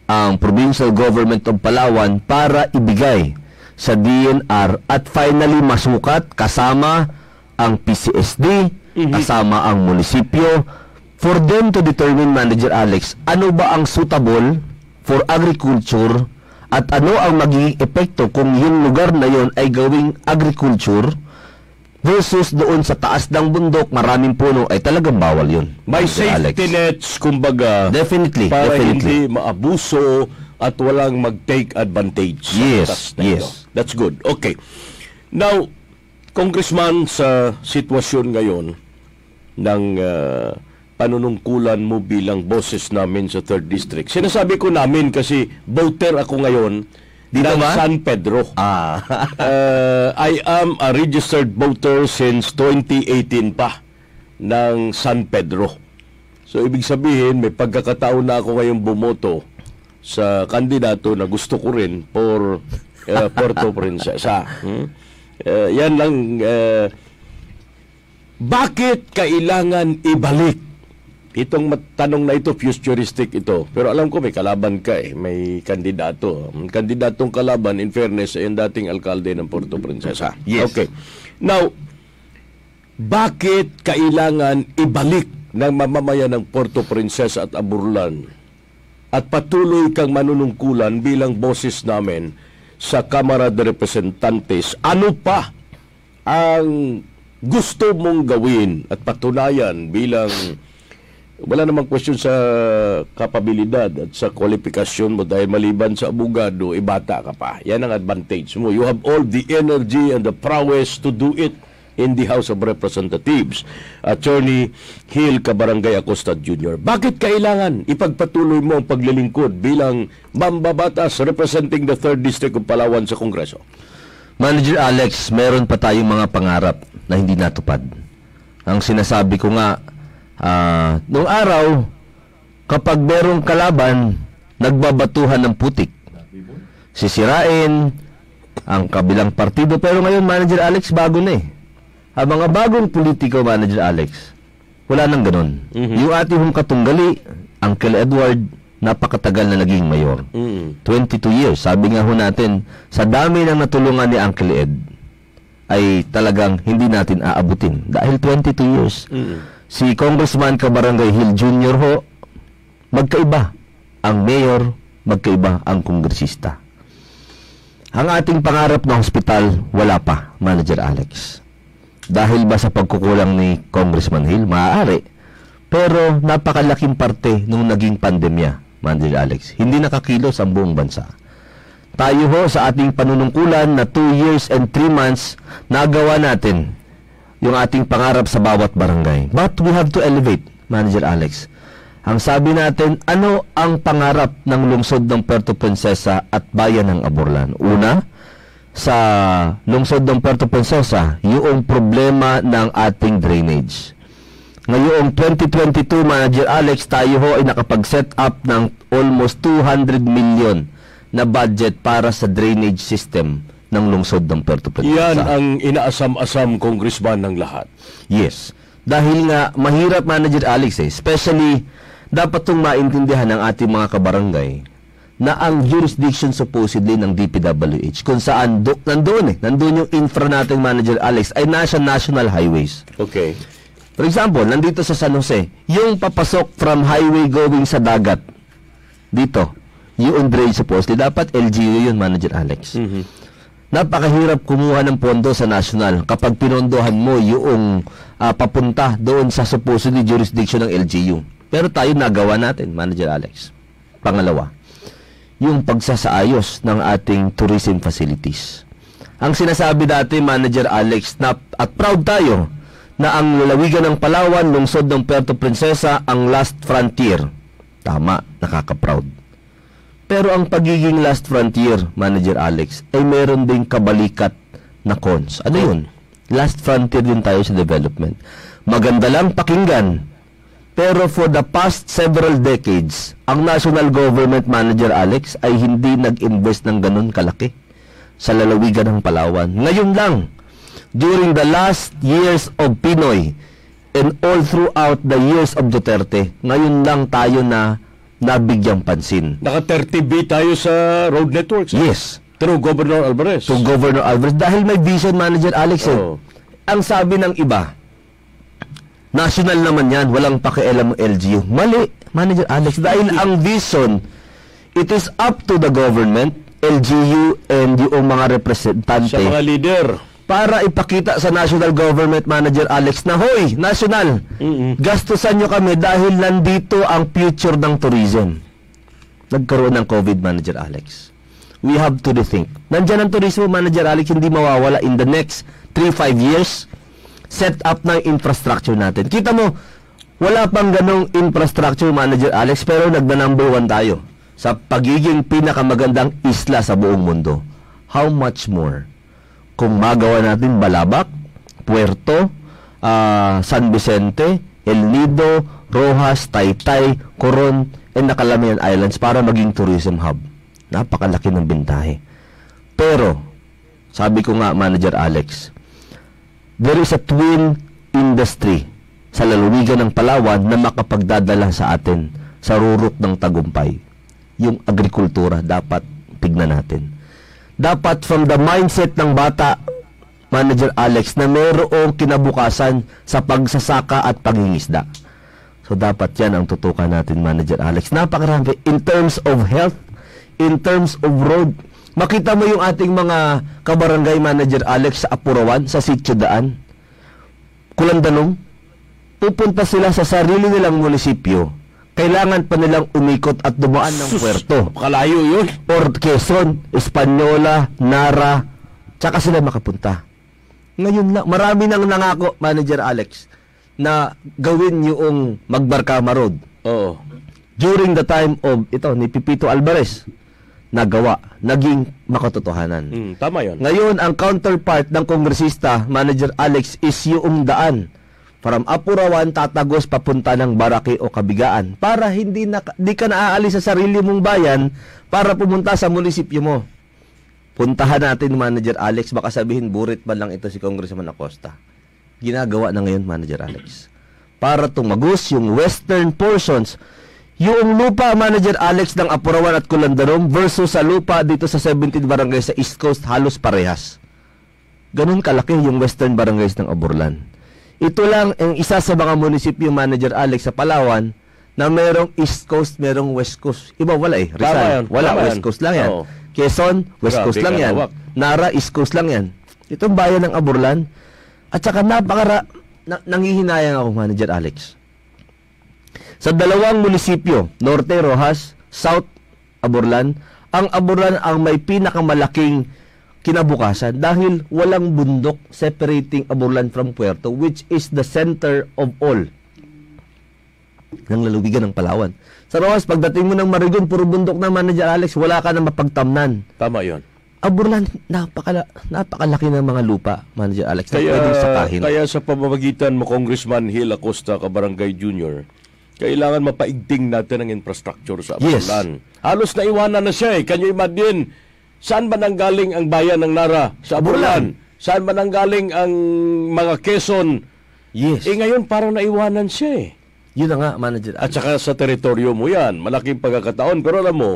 ang Provincial Government of Palawan para ibigay sa DNR at finally masukat kasama ang PCSD, kasama ang munisipyo for them to determine Manager Alex ano ba ang suitable for agriculture at ano ang magiging epekto kung yung lugar na yon ay gawing agriculture versus doon sa taas ng bundok, maraming puno, ay talagang bawal yun. May Alex. safety nets, kumbaga, Definitely, para definitely. hindi maabuso at walang mag-take advantage. Yes, yes. That's good. Okay. Now, Congressman, sa sitwasyon ngayon ng ah, panunungkulan mo bilang boses namin sa 3rd District, sinasabi ko namin kasi voter ako ngayon Dito ng ba? San Pedro. Ah, Uh, [LAUGHS] I am a registered voter since 2018 pa ng San Pedro. So ibig sabihin may pagkakataon na ako ngayong bumoto sa kandidato na gusto ko rin for uh, Puerto Princesa. Hmm? Uh, yan lang uh, bakit kailangan ibalik Itong tanong na ito, futuristic ito. Pero alam ko may kalaban ka eh. May kandidato. Ang kandidatong kalaban, in fairness, ay yung dating alkalde ng Puerto Princesa. Yes. Okay. Now, bakit kailangan ibalik ng mamamayan ng Puerto Princesa at Aburlan at patuloy kang manunungkulan bilang boses namin sa Kamara de Representantes? Ano pa ang gusto mong gawin at patunayan bilang wala namang question sa kapabilidad at sa kwalifikasyon mo dahil maliban sa abogado, eh bata ka pa. Yan ang advantage mo. You have all the energy and the prowess to do it in the House of Representatives. Attorney Hill Cabarangay Acosta Jr. Bakit kailangan ipagpatuloy mo ang paglilingkod bilang mambabatas representing the 3rd District of Palawan sa Kongreso? Manager Alex, meron pa tayong mga pangarap na hindi natupad. Ang sinasabi ko nga, ah, noong araw, kapag merong kalaban, nagbabatuhan ng putik. Sisirain ang kabilang partido. Pero ngayon, Manager Alex, bago na eh. Ang mga bagong politiko, Manager Alex, wala nang ganun. Yung ating hong katunggali, Uncle Edward, napakatagal na naging mayor. Mm. 22 years. Sabi nga ho natin, sa dami ng natulungan ni Uncle Ed, ay talagang hindi natin aabutin. Dahil 22 years. Si Congressman Cabarangay Hill Jr. ho, magkaiba ang mayor, magkaiba ang kongresista. Ang ating pangarap na hospital, wala pa, Manager Alex. Dahil ba sa pagkukulang ni Congressman Hill? Maaari. Pero napakalaking parte nung naging pandemya, Manager Alex. Hindi nakakilos ang buong bansa. Tayo ho sa ating panunungkulan na 2 years and 3 months, nagawa natin yung ating pangarap sa bawat barangay. But we have to elevate, Manager Alex. Ang sabi natin, ano ang pangarap ng lungsod ng Puerto Princesa at bayan ng Aborlan? Una, sa lungsod ng Puerto Princesa, yung problema ng ating drainage. Ngayong 2022, Manager Alex, tayo ho ay nakapag-set up ng almost 200 million na budget para sa drainage system ng lungsod ng Puerto Princesa. Yan ang inaasam-asam congressman ng lahat. Yes. Dahil nga, mahirap manager Alex eh. Especially, dapat itong maintindihan ng ating mga kabarangay na ang jurisdiction supposedly ng DPWH kung saan do, nandoon eh, nandoon yung infra nating manager Alex ay nasa national highways. Okay. For example, nandito sa San Jose, yung papasok from highway going sa dagat, dito, yung drainage supposedly, dapat LGU yun, Manager Alex. Napakahirap kumuha ng pondo sa national kapag pinondohan mo yung ah, papunta doon sa supposedly jurisdiction ng LGU. Pero tayo nagawa natin, Manager Alex. Pangalawa, yung pagsasaayos ng ating tourism facilities. Ang sinasabi dati, Manager Alex, na, at proud tayo na ang lalawigan ng Palawan, lungsod ng Puerto Princesa, ang last frontier. Tama, nakaka-proud. Pero ang pagiging last frontier, Manager Alex, ay meron ding kabalikat na cons. Ano yun? Last frontier din tayo sa development. Maganda lang pakinggan. Pero for the past several decades, ang national government manager Alex ay hindi nag-invest ng ganun kalaki sa lalawigan ng Palawan. Ngayon lang, during the last years of Pinoy and all throughout the years of Duterte, ngayon lang tayo na nabigyang pansin. Naka 30B tayo sa road networks. ah. Yes, Through Governor Alvarez. to Governor Alvarez dahil may vision manager Alex. eh. Oo. Ang sabi ng iba, national naman yan, walang pakialam ng LGU. Mali, manager Alex, dahil ang vision, it is up to the government, LGU, and yung mga representante sa mga leader. para ipakita sa national government manager Alex na, Hoy, national, Mm-mm. gastusan nyo kami dahil nandito ang future ng tourism. Nagkaroon ng COVID manager Alex. We have to rethink. Nandyan ang tourism manager Alex, hindi mawawala in the next 3-5 years. Set up ng infrastructure natin. Kita mo, wala pang ganong infrastructure manager Alex, pero nagna-number one tayo sa pagiging pinakamagandang isla sa buong mundo. How much more? kung magawa natin Balabac, Puerto, ah, San Vicente, El Nido, Rojas, Taytay, Coron, and Calamian Islands para maging tourism hub. Napakalaki ng bintahe. Pero, sabi ko nga, Manager Alex, there is a twin industry sa lalawigan ng Palawan na makapagdadala sa atin sa rurok ng tagumpay. Yung agrikultura dapat tignan natin dapat from the mindset ng bata, Manager Alex, na mayroong kinabukasan sa pagsasaka at pangingisda. So, dapat yan ang tutukan natin, Manager Alex. Napakarami. In terms of health, in terms of road, makita mo yung ating mga kabarangay manager Alex sa Apurawan, sa Sitio Daan, Kulandanong, pupunta sila sa sarili nilang munisipyo. Kailangan pa nilang umikot at dumaan ng Sus, puerto Kalayo yun. or Quezon, Espanyola, Nara, tsaka sila makapunta. Ngayon lang, marami nang nangako, Manager Alex, na gawin yung Magbarkama Road. Oo. During the time of, ito, ni Pipito Alvarez, nagawa, naging makatotohanan. Mm, tama yun. Ngayon, ang counterpart ng kongresista, Manager Alex, is yung daan. From Apurawan, tatagos papunta ng Baraki o Kabigaan para hindi na, di ka naaalis sa sarili mong bayan para pumunta sa munisipyo mo. Puntahan natin, Manager Alex. Baka sabihin, burit ba lang ito si Congressman Acosta. Ginagawa na ngayon, Manager Alex. Para tumagos yung western portions. Yung lupa, Manager Alex, ng Apurawan at Kulandarong versus sa lupa dito sa 17 barangay sa East Coast, halos parehas. Ganun kalaki yung western barangays ng Aburlan. Ito lang ang isa sa mga munisipyo manager Alex sa Palawan na merong East Coast, merong West Coast. Iba wala eh. Rizal, wala. tama West. Coast lang yan. Oo. Quezon, West Grabe Coast lang yan. hawak. Nara, East Coast lang yan. Itong bayan ng Aburlan. At saka napakara... Na, nangihinayang ako, Manager Alex. Sa dalawang munisipyo, Norte Rojas, South Aburlan, ang Aburlan ang may pinakamalaking kinabukasan dahil walang bundok separating Aburlan from Puerto which is the center of all ng lalawigan ng Palawan. Sa Rojas, pagdating mo ng Marigon, puro bundok na Manager Alex, wala ka na mapagtamnan. Tama yun. Aburlan, napakala, napakalaki ng mga lupa, Manager Alex, na Kaya, pwedeng sakahin. kaya sa pamamagitan mo, Congressman Hill Acosta, Kabarangay Jr., kailangan mapaigting natin ang infrastructure sa Yes. Abulan. Halos naiwanan na siya eh. Can you imagine? Saan ba nanggaling ang bayan ng Nara? Sa Abulan. Saan ba nanggaling ang mga Quezon? yes. Eh ngayon parang naiwanan siya eh. Yun na nga, Manager At saka sa teritoryo mo yan, malaking pagkakataon. Pero alam mo,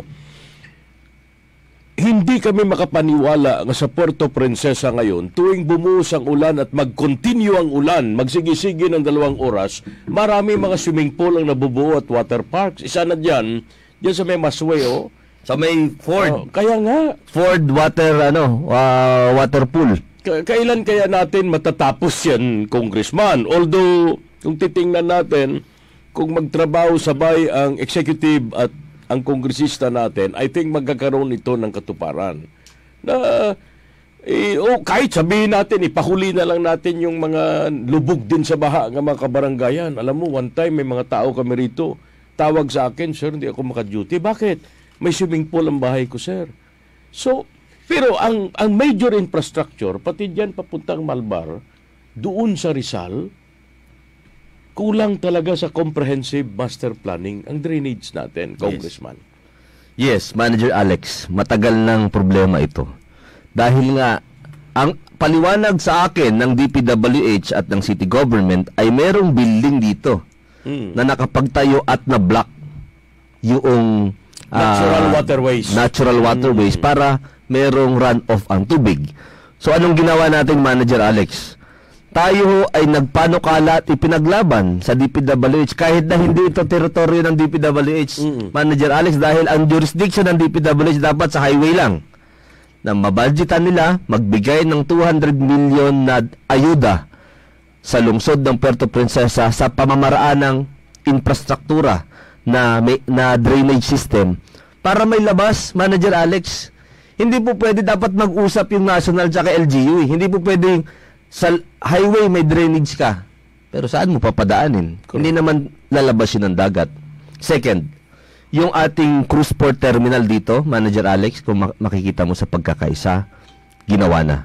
hindi kami makapaniwala nga sa Puerto Princesa ngayon, tuwing bumuhos ang ulan at mag-continue ang ulan, magsigi-sige ng dalawang oras, marami mga swimming pool ang nabubuo at water parks. Isa na dyan, dyan sa may Masway, oh. Sa may Ford. Oh, kaya nga, Ford water, ano, ah, water pool. Ka- kailan kaya natin matatapos yan, Congressman? Although, kung titingnan natin, kung magtrabaho sabay ang executive at ang kongresista natin, I think magkakaroon ito ng katuparan. Na, eh, oh, kahit sabihin natin, ipahuli na lang natin yung mga lubog din sa baha ng mga kabaranggayan. Alam mo, one time may mga tao kami rito, tawag sa akin, sir, hindi ako maka-duty. Bakit? May swimming pool ang bahay ko, sir. So, pero ang ang major infrastructure, pati diyan papuntang Malbar, doon sa Rizal, kulang talaga sa comprehensive master planning ang drainage natin, Congressman. Yes, Manager Alex, matagal ng problema ito. Dahil nga, ang paliwanag sa akin ng DPWH at ng city government ay merong building dito Mm. na nakapagtayo at na-block yung ah, Natural waterways. natural waterways para merong run-off ang tubig. So anong ginawa natin, Manager Alex? Tayo ho ay nagpanukala at ipinaglaban sa DPWH kahit na hindi ito teritoryo ng DPWH, Mm. Manager Alex, dahil ang jurisdiction ng DPWH dapat sa highway lang. na mabudgetan nila magbigay ng 200 million na ayuda sa lungsod ng Puerto Princesa sa pamamaraan ng infrastruktura na may, na drainage system para may labas, Manager Alex. Hindi po pwede dapat mag-usap yung national tsaka LGU. Eh. Hindi po pwede sa highway may drainage ka. Pero saan mo papadaanin? Hindi naman lalabas yun ng dagat. Second, yung ating cruise port terminal dito, Manager Alex, kung mak- makikita mo sa pagkakaisa, ginawa na.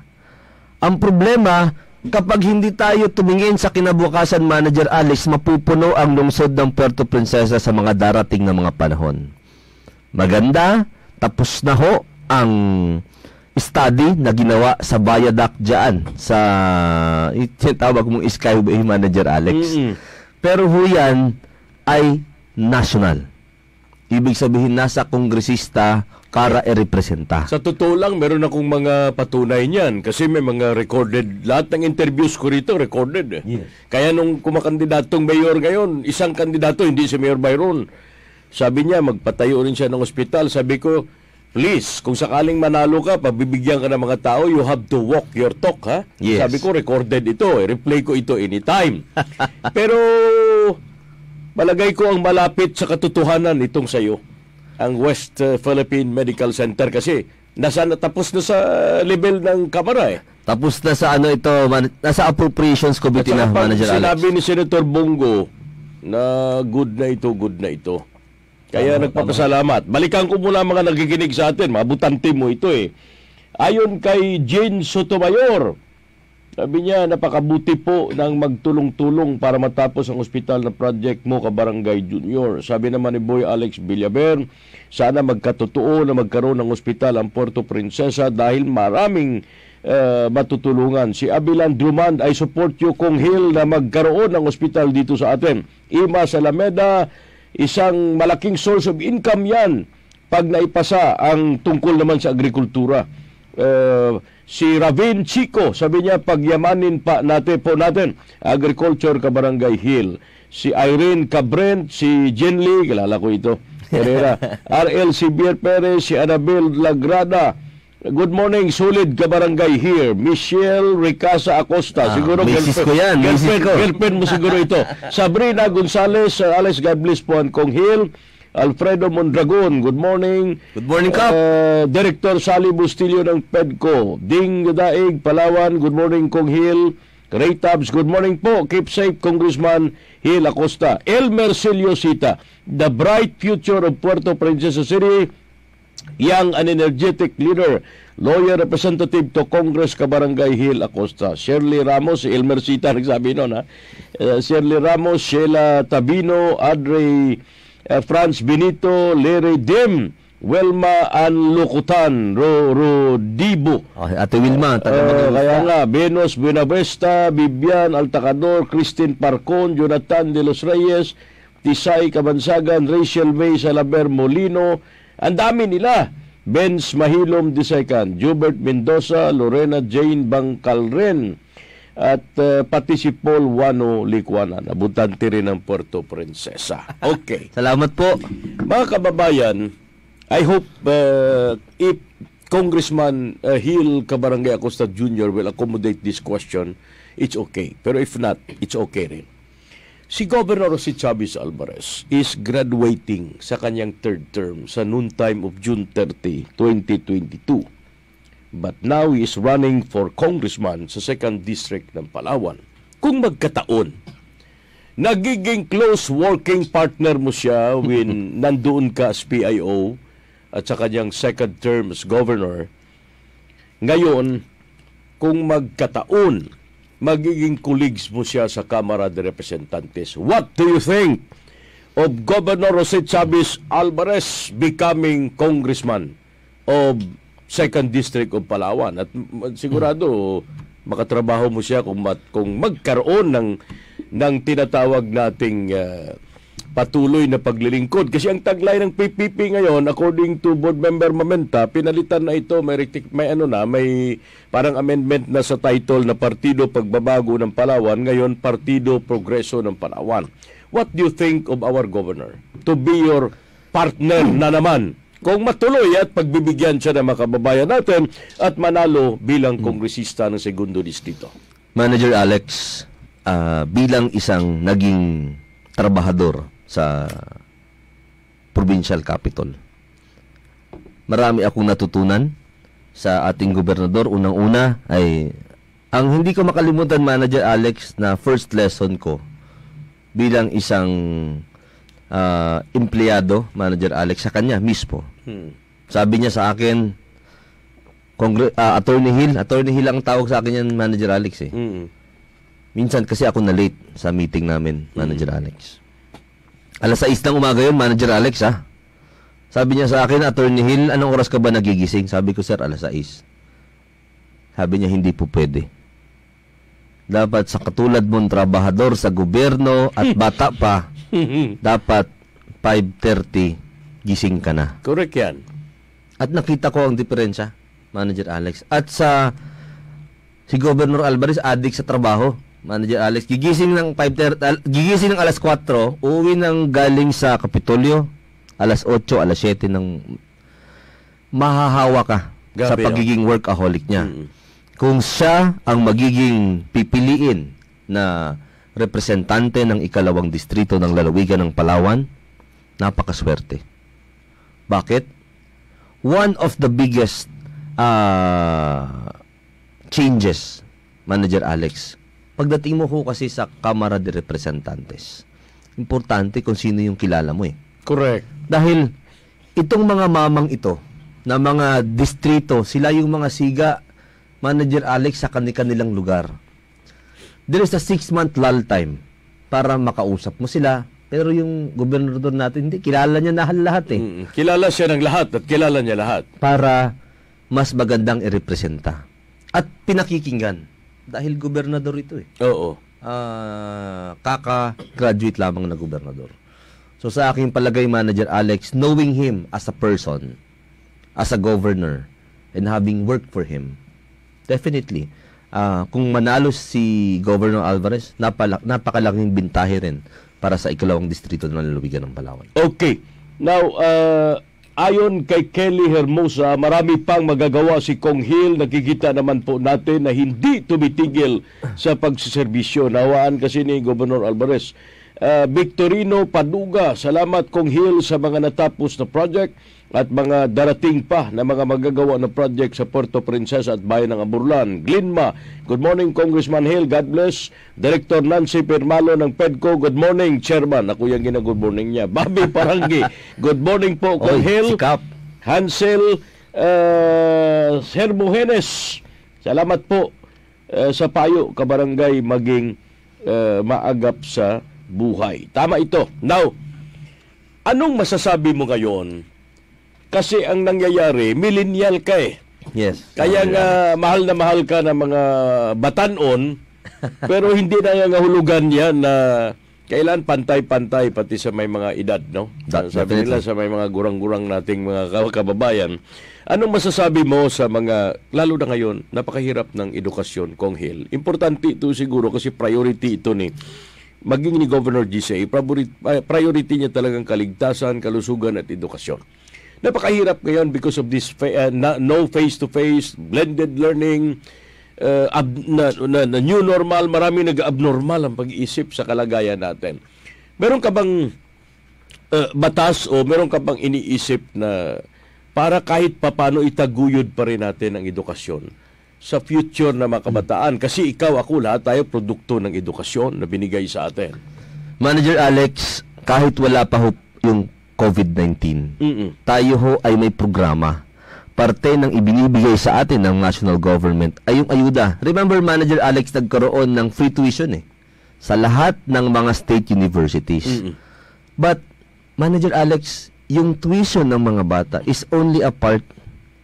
Ang problema, kapag hindi tayo tumingin sa kinabukasan, Manager Alex, mapupuno ang lungsod ng Puerto Princesa sa mga darating na mga panahon. Maganda, tapos na ho ang study na ginawa sa Viaduct dyan sa tawag mong Skyway Manager Alex. Mm-mm. Pero ho yan ay national. Ibig sabihin nasa kongresista para i-representa. Sa totoo lang, meron akong mga patunay niyan kasi may mga recorded, lahat ng interviews ko rito recorded. Eh. Yes. Kaya nung kumakandidatong mayor ngayon, isang kandidato, hindi si Mayor Byron. Sabi niya, magpatayo rin siya ng ospital. Sabi ko, please, kung sakaling manalo ka, pabibigyan ka ng mga tao, you have to walk your talk, ha? Yes. Sabi ko, recorded ito. Eh. Replay ko ito anytime. [LAUGHS] Pero, malagay ko ang malapit sa katotohanan itong sayo ang West uh, Philippine Medical Center kasi nasa natapos na sa level ng kamara eh. Tapos na sa ano ito, man, nasa appropriations At committee na, Manager Alex. sinabi ni Senator Bongo na good na ito, good na ito. Kaya nagpapasalamat. Balikan ko muna mga nagiginig sa atin. Mga butante mo ito eh. Ayon kay Jane Sotomayor, sabi niya, napakabuti po ng magtulong-tulong para matapos ang ospital na project mo, Kabarangay Junior. Sabi naman ni Boy Alex Villaber, sana magkatotoo na magkaroon ng ospital ang Puerto Princesa dahil maraming eh, matutulungan. Si Abilan Drummond, I support you kung Hill na magkaroon ng ospital dito sa atin. Ima Salameda, isang malaking source of income yan pag naipasa ang tungkol naman sa agrikultura. Uh, si Ravin Chico, sabi niya, pagyamanin pa natin po natin, Agriculture Kabarangay Hill. Si Irene Cabrent, si Jen Lee, kilala ko ito, Herrera, [LAUGHS] RL Sibier Perez, si Annabel Lagrada, Good morning, solid kabarangay here. Michelle Ricasa Acosta. Ah, siguro misis ko yan, girlfriend, ko. girlfriend mo siguro ito. [LAUGHS] Sabrina Gonzales, uh, Alex po ang Kong Hill. Alfredo Mondragon, good morning. Good morning, Kap. Uh, Director Sally Bustillo ng PEDCO. Ding Daig, Palawan, good morning Kong Hill. Ray Tabs, good morning po. Keep safe, Congressman Hill Acosta. Elmer Celiosita, the bright future of Puerto Princesa City young and energetic leader, lawyer representative to Congress Kabarangay Hill Acosta. Shirley Ramos, si Elmer Sita [LAUGHS] nagsabi noon ha. Uh, Shirley Ramos, Sheila Tabino, Adre uh, Franz Benito, Larry Dim, Welma Anlukutan, Ro Rodibo. Okay, Ate Wilma, taga Uh, kaya nga, Venus Buenavesta, Bibian Altacador, Christine Parcon, Jonathan De Los Reyes, Tisay Kabansagan, Rachel May Salaber Molino, ang dami nila. Benz Mahilom Disaykan, Jubert Mendoza, Lorena Jane Bangkalren, at uh, pati si Paul Wano Likwanan, abutante rin ng Puerto Princesa. [LAUGHS] Okay. Salamat po. Mga kababayan, I hope uh, if Congressman uh, Hill Cabarangay Acosta Jr. will accommodate this question, it's okay. Pero if not, it's okay rin. Si Governor si Chavez Alvarez is graduating sa kanyang third term sa noon time of June 30, 2022. But now he is running for congressman sa 2nd District ng Palawan. Kung magkataon, nagiging close working partner mo siya when [LAUGHS] nandoon ka as PIO at sa kanyang second term as governor. Ngayon, kung magkataon, magiging colleagues mo siya sa Kamara de Representantes. What do you think of Governor Jose Chavez Alvarez becoming congressman of second district of Palawan at sigurado makatrabaho mo siya kung mat, kung magkaroon ng ng tinatawag nating uh, patuloy na paglilingkod. Kasi ang taglay ng PPP ngayon according to board member Mamenta pinalitan na ito. May may ano na may parang amendment na sa title na Partido Pagbabago ng Palawan ngayon Partido Progreso ng Palawan. What do you think of our governor? To be your partner na naman. Kung matuloy at pagbibigyan siya ng mga kababayan natin at manalo bilang kongresista ng segundo distrito. Manager Alex, ah, bilang isang naging trabahador sa provincial capital, marami akong natutunan sa ating gobernador. Unang-una ay ang hindi ko makalimutan, Manager Alex, na first lesson ko bilang isang ah, empleyado, Manager Alex, sa kanya mismo. Sabi niya sa akin, Congre- ah, Attorney Hill, Attorney Hill ang tawag sa akin yan, Manager Alex eh. Mm. Minsan kasi ako na late sa meeting namin, Manager Alex. Alas 6 ng umaga yun, Manager Alex ha. Sabi niya sa akin, Attorney Hill, anong oras ka ba nagigising? Sabi ko, sir, alas 6. Sabi niya, hindi po pwede. Dapat sa katulad mong trabahador sa gobyerno at [LAUGHS] bata pa, [LAUGHS] dapat 5.30 gising ka na. Correct yan. At nakita ko ang diferensya, Manager Alex. At sa si Governor Alvarez addict sa trabaho. Manager Alex, gigising ng 5:30 al- gigising ng alas 4, uuwi ng galing sa Kapitolyo alas 8, alas 7 ng mahahawa ka sa Grabe, pagiging workaholic niya. Mm. Kung siya ang magiging pipiliin na representante ng ikalawang distrito ng lalawigan ng Palawan, napakaswerte. Bakit? One of the biggest uh, changes, Manager Alex, pagdating mo ho kasi sa Kamara de Representantes, importante kung sino yung kilala mo eh. Correct. Dahil itong mga mamang ito, na mga distrito, sila yung mga siga, Manager Alex, sa kanilang lugar. There is a six-month lull time para makausap mo sila. Pero yung gobernador natin, hindi, kilala niya na lahat eh. Mm. Kilala siya ng lahat at kilala niya lahat. Para mas magandang irepresenta. At pinakikinggan. Dahil gobernador ito eh. Oo. Ah, kaka-graduate lamang na gobernador. So sa aking palagay, Manager Alex, knowing him as a person, as a governor, and having worked for him, definitely, ah, kung manalo si Governor Alvarez, napala- napakalaking bintahe rin para sa ikalawang distrito ng lalawigan ng Palawan. Okay. Now, uh, ayon kay Kelly Hermosa, marami pang magagawa si Kong Hill. Nakikita naman po natin na hindi tumitigil sa pagsiservisyo. Nawaan kasi ni Governor Alvarez. Uh, Victorino Paduga, salamat Kong Hill sa mga natapos na project at mga darating pa na mga magagawa na project sa Puerto Princesa at Bayan ng Aburlan. Glinma, good morning Congressman Hill, God bless. Director Nancy Permalo ng PEDCO, good morning Chairman. Ako yung gina good morning niya. Bobby [LAUGHS] Parangi, good morning po Kong Hill. sikap. Hansel uh, Hermogenes, salamat po uh, sa payo kabarangay maging uh, maagap sa buhay. Tama ito. Now, anong masasabi mo ngayon? Kasi ang nangyayari, millennial ka eh. Yes. Kaya nga mahal na mahal ka ng mga batanon, [LAUGHS] pero hindi na nga hulugan yan na kailan pantay-pantay pati sa may mga edad, no? That- Sabi nila sa may mga gurang-gurang nating mga ka- kababayan. Anong masasabi mo sa mga, lalo na ngayon, napakahirap ng edukasyon, Kong Hill? Importante ito siguro kasi priority ito ni maging ni Governor GCA, priority, priority niya talagang kaligtasan, kalusugan at edukasyon. Napakahirap ngayon because of this uh, no face-to-face, blended learning, uh, ab- na, na, na new normal, marami nag-abnormal ang pag-iisip sa kalagayan natin. Meron ka bang uh, batas o meron ka bang iniisip na para kahit papano itaguyod pa rin natin ang edukasyon sa future na mga kabataan? Kasi ikaw, ako, lahat tayo produkto ng edukasyon na binigay sa atin. Manager Alex, kahit wala pa ho yung COVID-19, Mm-mm. tayo ho ay may programa. Parte ng ibinibigay sa atin ng national government ay yung ayuda. Remember, Manager Alex, nagkaroon ng free tuition eh. Sa lahat ng mga state universities. But, Manager Alex, yung tuition ng mga bata is only a part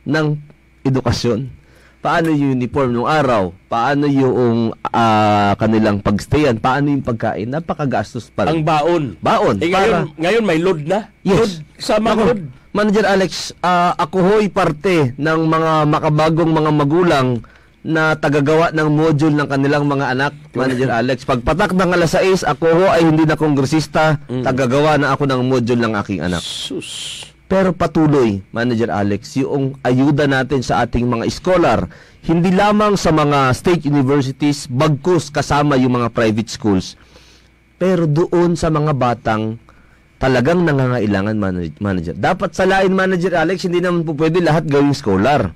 ng edukasyon. Paano yung uniform nung araw? Paano yung ah, kanilang pagstayan? Paano yung pagkain? Napakagastos pa Ang rin. baon. Baon. Eh, para- ngayon, ngayon may load na. Load, Yes. sama Ako, load. Manager Alex, ah, ako ho'y parte ng mga makabagong mga magulang na tagagawa ng module ng kanilang mga anak, Manager Alex. Pagpatak ng alas 6, ako ho ay hindi na kongresista, tagagawa na ako ng module ng aking anak. Sus. Pero patuloy, Manager Alex, yung ayuda natin sa ating mga scholar, hindi lamang sa mga state universities, bagkus kasama yung mga private schools, pero doon sa mga batang talagang nangangailangan manag- manager. Dapat sa line manager Alex, hindi naman po pwede lahat gawing scholar.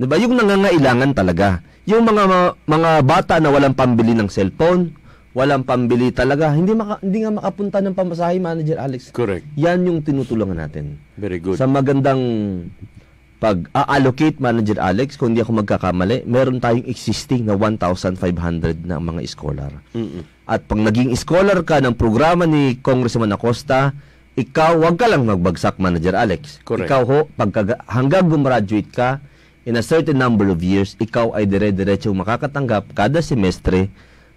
'Di ba? Yung nangangailangan talaga. Yung mga mga bata na walang pambili ng cellphone, walang pambili talaga, hindi maka, hindi nga makapunta ng pamasahe manager Alex. Correct. Yan yung tinutulungan natin. Very good. Sa magandang pag-allocate manager Alex, kung hindi ako magkakamali, meron tayong existing na 1,500 na mga scholar. Mm-mm. At pag naging scholar ka ng programa ni Congressman Acosta, ikaw, wag ka lang magbagsak, Manager Alex. Correct. Ikaw ho, pagka, hanggang gumraduate ka, in a certain number of years, ikaw ay dire-diretso makakatanggap kada semestre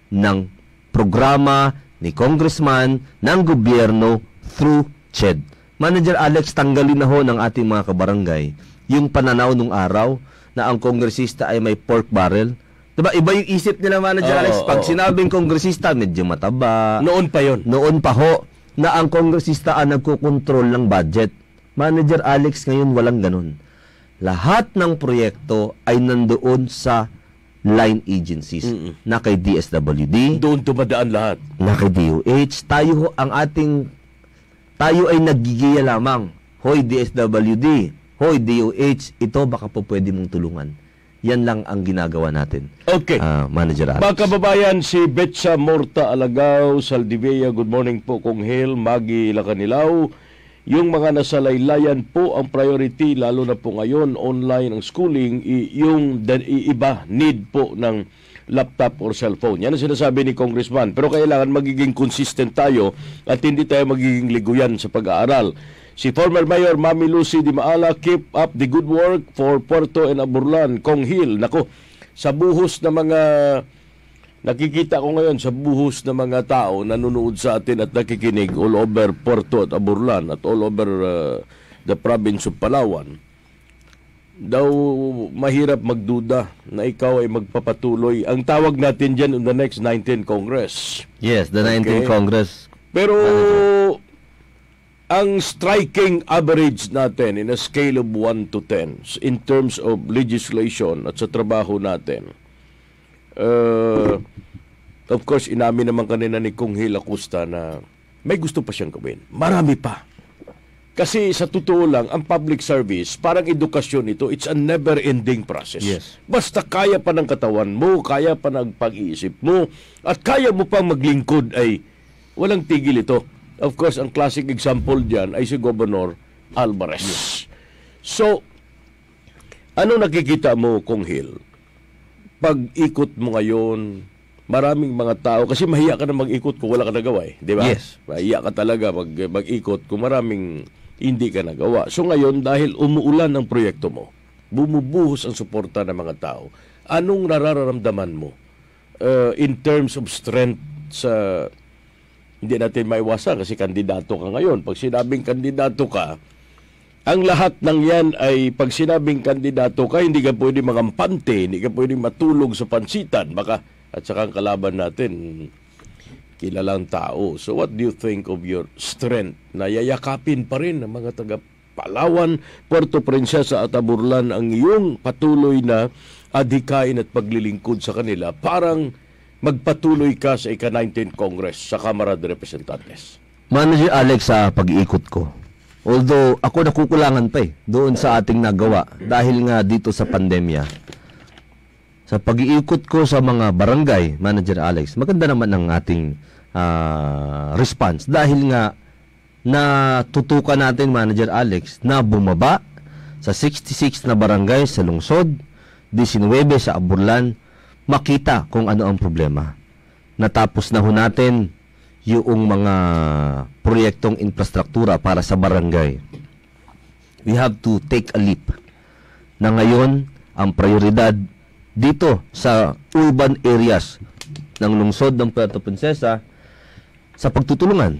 ng programa ni Congressman ng gobyerno through CHED. Manager Alex, tanggalin na ho ng ating mga kabarangay yung pananaw nung araw na ang kongresista ay may pork barrel. Diba, iba yung isip nila, Manager Oo, Alex. Pag oo. sinabing kongresista, medyo mataba. Noon pa yon. Noon pa ho, na ang kongresista ang nagkukontrol ng budget. Manager Alex ngayon walang ganun. Lahat ng proyekto ay nandoon sa line agencies Mm-mm. na kay DSWD, Doon tumadaan lahat. na kay DOH. Tayo ho, ang ating, tayo ay nagigiya lamang. Hoy DSWD, hoy DOH, ito baka po pwede mong tulungan. Yan lang ang ginagawa natin. Okay. Ah, Manager Alex. Mga kababayan, si Betsa Morta Alagaw, Saldivia, good morning po kong Hill, Magi Lacanilaw. Yung mga nasa laylayan po ang priority, lalo na po ngayon, online ang schooling, yung iba need po ng laptop or cellphone. Yan ang sinasabi ni Congressman. Pero kailangan magiging consistent tayo at hindi tayo magiging liguyan sa pag-aaral. Si former Mayor Mami Lucy Di Maala, keep up the good work for Puerto and Aburlan, Kong Hill. Nako, sa buhos na mga nakikita ko ngayon sa buhos ng mga tao nanonood sa atin at nakikinig all over Puerto at Aburlan at all over uh, the province of Palawan daw mahirap magduda na ikaw ay magpapatuloy. Ang tawag natin dyan in the next 19 Congress. Yes, the 19th Okay. Congress. Pero ang striking average natin in a scale of 1 to 10 in terms of legislation at sa trabaho natin, uh, of course, inamin naman kanina ni Kung Hil Acosta na may gusto pa siyang gawin. Marami pa. Kasi sa totoo lang, ang public service, parang edukasyon ito, it's a never-ending process. Yes. Basta kaya pa ng katawan mo, kaya pa ng pag-iisip mo, at kaya mo pang maglingkod ay walang tigil ito. Of course, ang classic example dyan ay si Governor Alvarez. So, ano nakikita mo, Kong Hill? Pag-ikot mo ngayon, maraming mga tao, kasi mahiya ka na mag-ikot kung wala ka nagawa eh, di ba? Yes. Mahiya ka talaga mag, mag-ikot kung maraming hindi ka nagawa. So ngayon, dahil umuulan ang proyekto mo, bumubuhos ang suporta ng mga tao, anong nararamdaman mo uh, in terms of strength sa hindi natin maiwasan kasi kandidato ka ngayon. Pag sinabing kandidato ka, ang lahat ng yan ay pag sinabing kandidato ka, hindi ka pwede mangampante, hindi ka pwede matulog sa pansitan. Baka, at saka ang kalaban natin, kilalang tao. So what do you think of your strength na yayakapin pa rin ng mga taga Palawan, Puerto Princesa at Aburlan ang iyong patuloy na adhikain at paglilingkod sa kanila parang magpatuloy ka sa ika-19 Congress sa Kamara de Representantes. Manager Alex sa pag-iikot ko. Although ako nakukulangan pa eh doon sa ating nagawa dahil nga dito sa pandemya. Sa pag-iikot ko sa mga barangay, Manager Alex, maganda naman ang ating ah, response dahil nga natutukan natin Manager Alex na bumaba sa 66 na barangay sa lungsod, 19 sa Aburlan, makita kung ano ang problema. Natapos na ho natin yung mga proyektong infrastruktura para sa barangay. We have to take a leap na ngayon ang prioridad dito sa urban areas ng lungsod ng Puerto Princesa sa pagtutulungan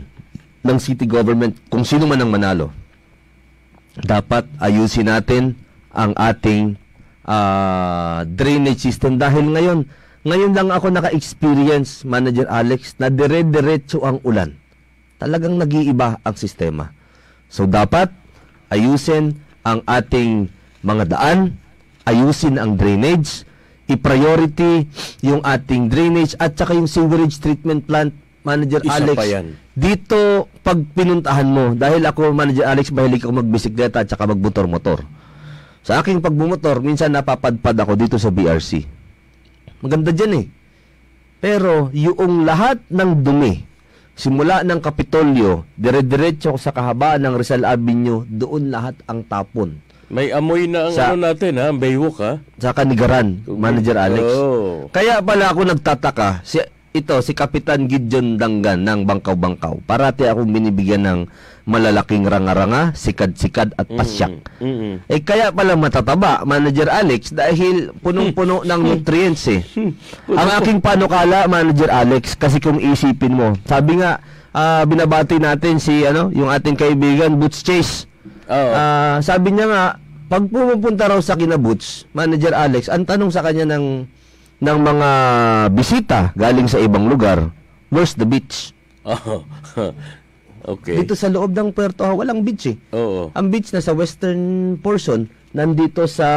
ng city government kung sino man ang manalo. Dapat ayusin natin ang ating ah, drainage system dahil ngayon ngayon lang ako naka-experience, Manager Alex, na dire-diretso ang ulan. Talagang nag-iiba ang sistema. So dapat ayusin ang ating mga daan, ayusin ang drainage, i-priority yung ating drainage at saka yung sewerage treatment plant Manager Isa Alex. pa yan. Dito pag pinuntahan mo dahil ako Manager Alex mahilig ako magbisikleta at saka magmotor-motor. Sa aking pagbumotor, minsan napapadpad ako dito sa BRC. Maganda dyan eh. Pero yung lahat ng dumi, simula ng Kapitolyo, dire-diretso sa kahabaan ng Rizal Avenue, doon lahat ang tapon. May amoy na ang Sa- ano natin ha, ang baywalk ha. Sa Kanigaran, Manager Alex. Oh. Kaya pala ako nagtataka, si, ito, si Kapitan Gideon Dangan ng Bangkaw-Bangkaw. Parati akong binibigyan ng malalaking ranga-ranga, sikad-sikad at pasyak. Mm-mm. Eh kaya pala matataba, Manager Alex, dahil punong-puno [LAUGHS] ng nutrients eh. Ang aking panukala, Manager Alex, kasi kung isipin mo, sabi nga, ah, binabati natin si ano, yung ating kaibigan, Boots Chase. Oo. Ah, sabi niya nga, pag pumupunta raw sa kina Boots, Manager Alex, ang tanong sa kanya ng ng mga bisita galing sa ibang lugar, where's the beach? Oh. [LAUGHS] okay. Dito sa loob ng Puerto Ha, walang beach eh. Oo. Ang beach na sa western portion, nandito sa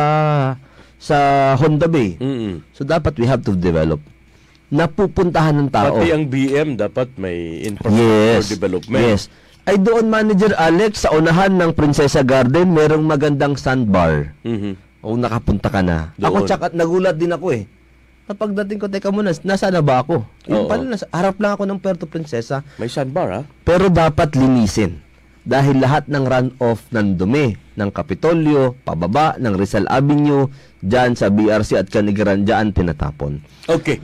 sa Honda Bay. Mm-mm. So dapat we have to develop. Napupuntahan ng tao. Pati ang BM dapat may infrastructure Yes. development. Yes. Ay doon Manager Alex sa unahan ng Princesa Garden, merong magandang sandbar. Mhm. O nakapunta ka na. Doon. Ako tsaka nagulat din ako eh. Kapag dating ko, teka muna, nasa na ba ako? Yung Oo. pala, nasa, harap lang ako ng Puerto Princesa. May sandbar ha. Pero dapat linisin. Dahil lahat ng runoff ng dumi ng Kapitolyo, pababa ng Rizal Avenue, dyan sa BRC at Canigaran, dyan tinatapon. Okay.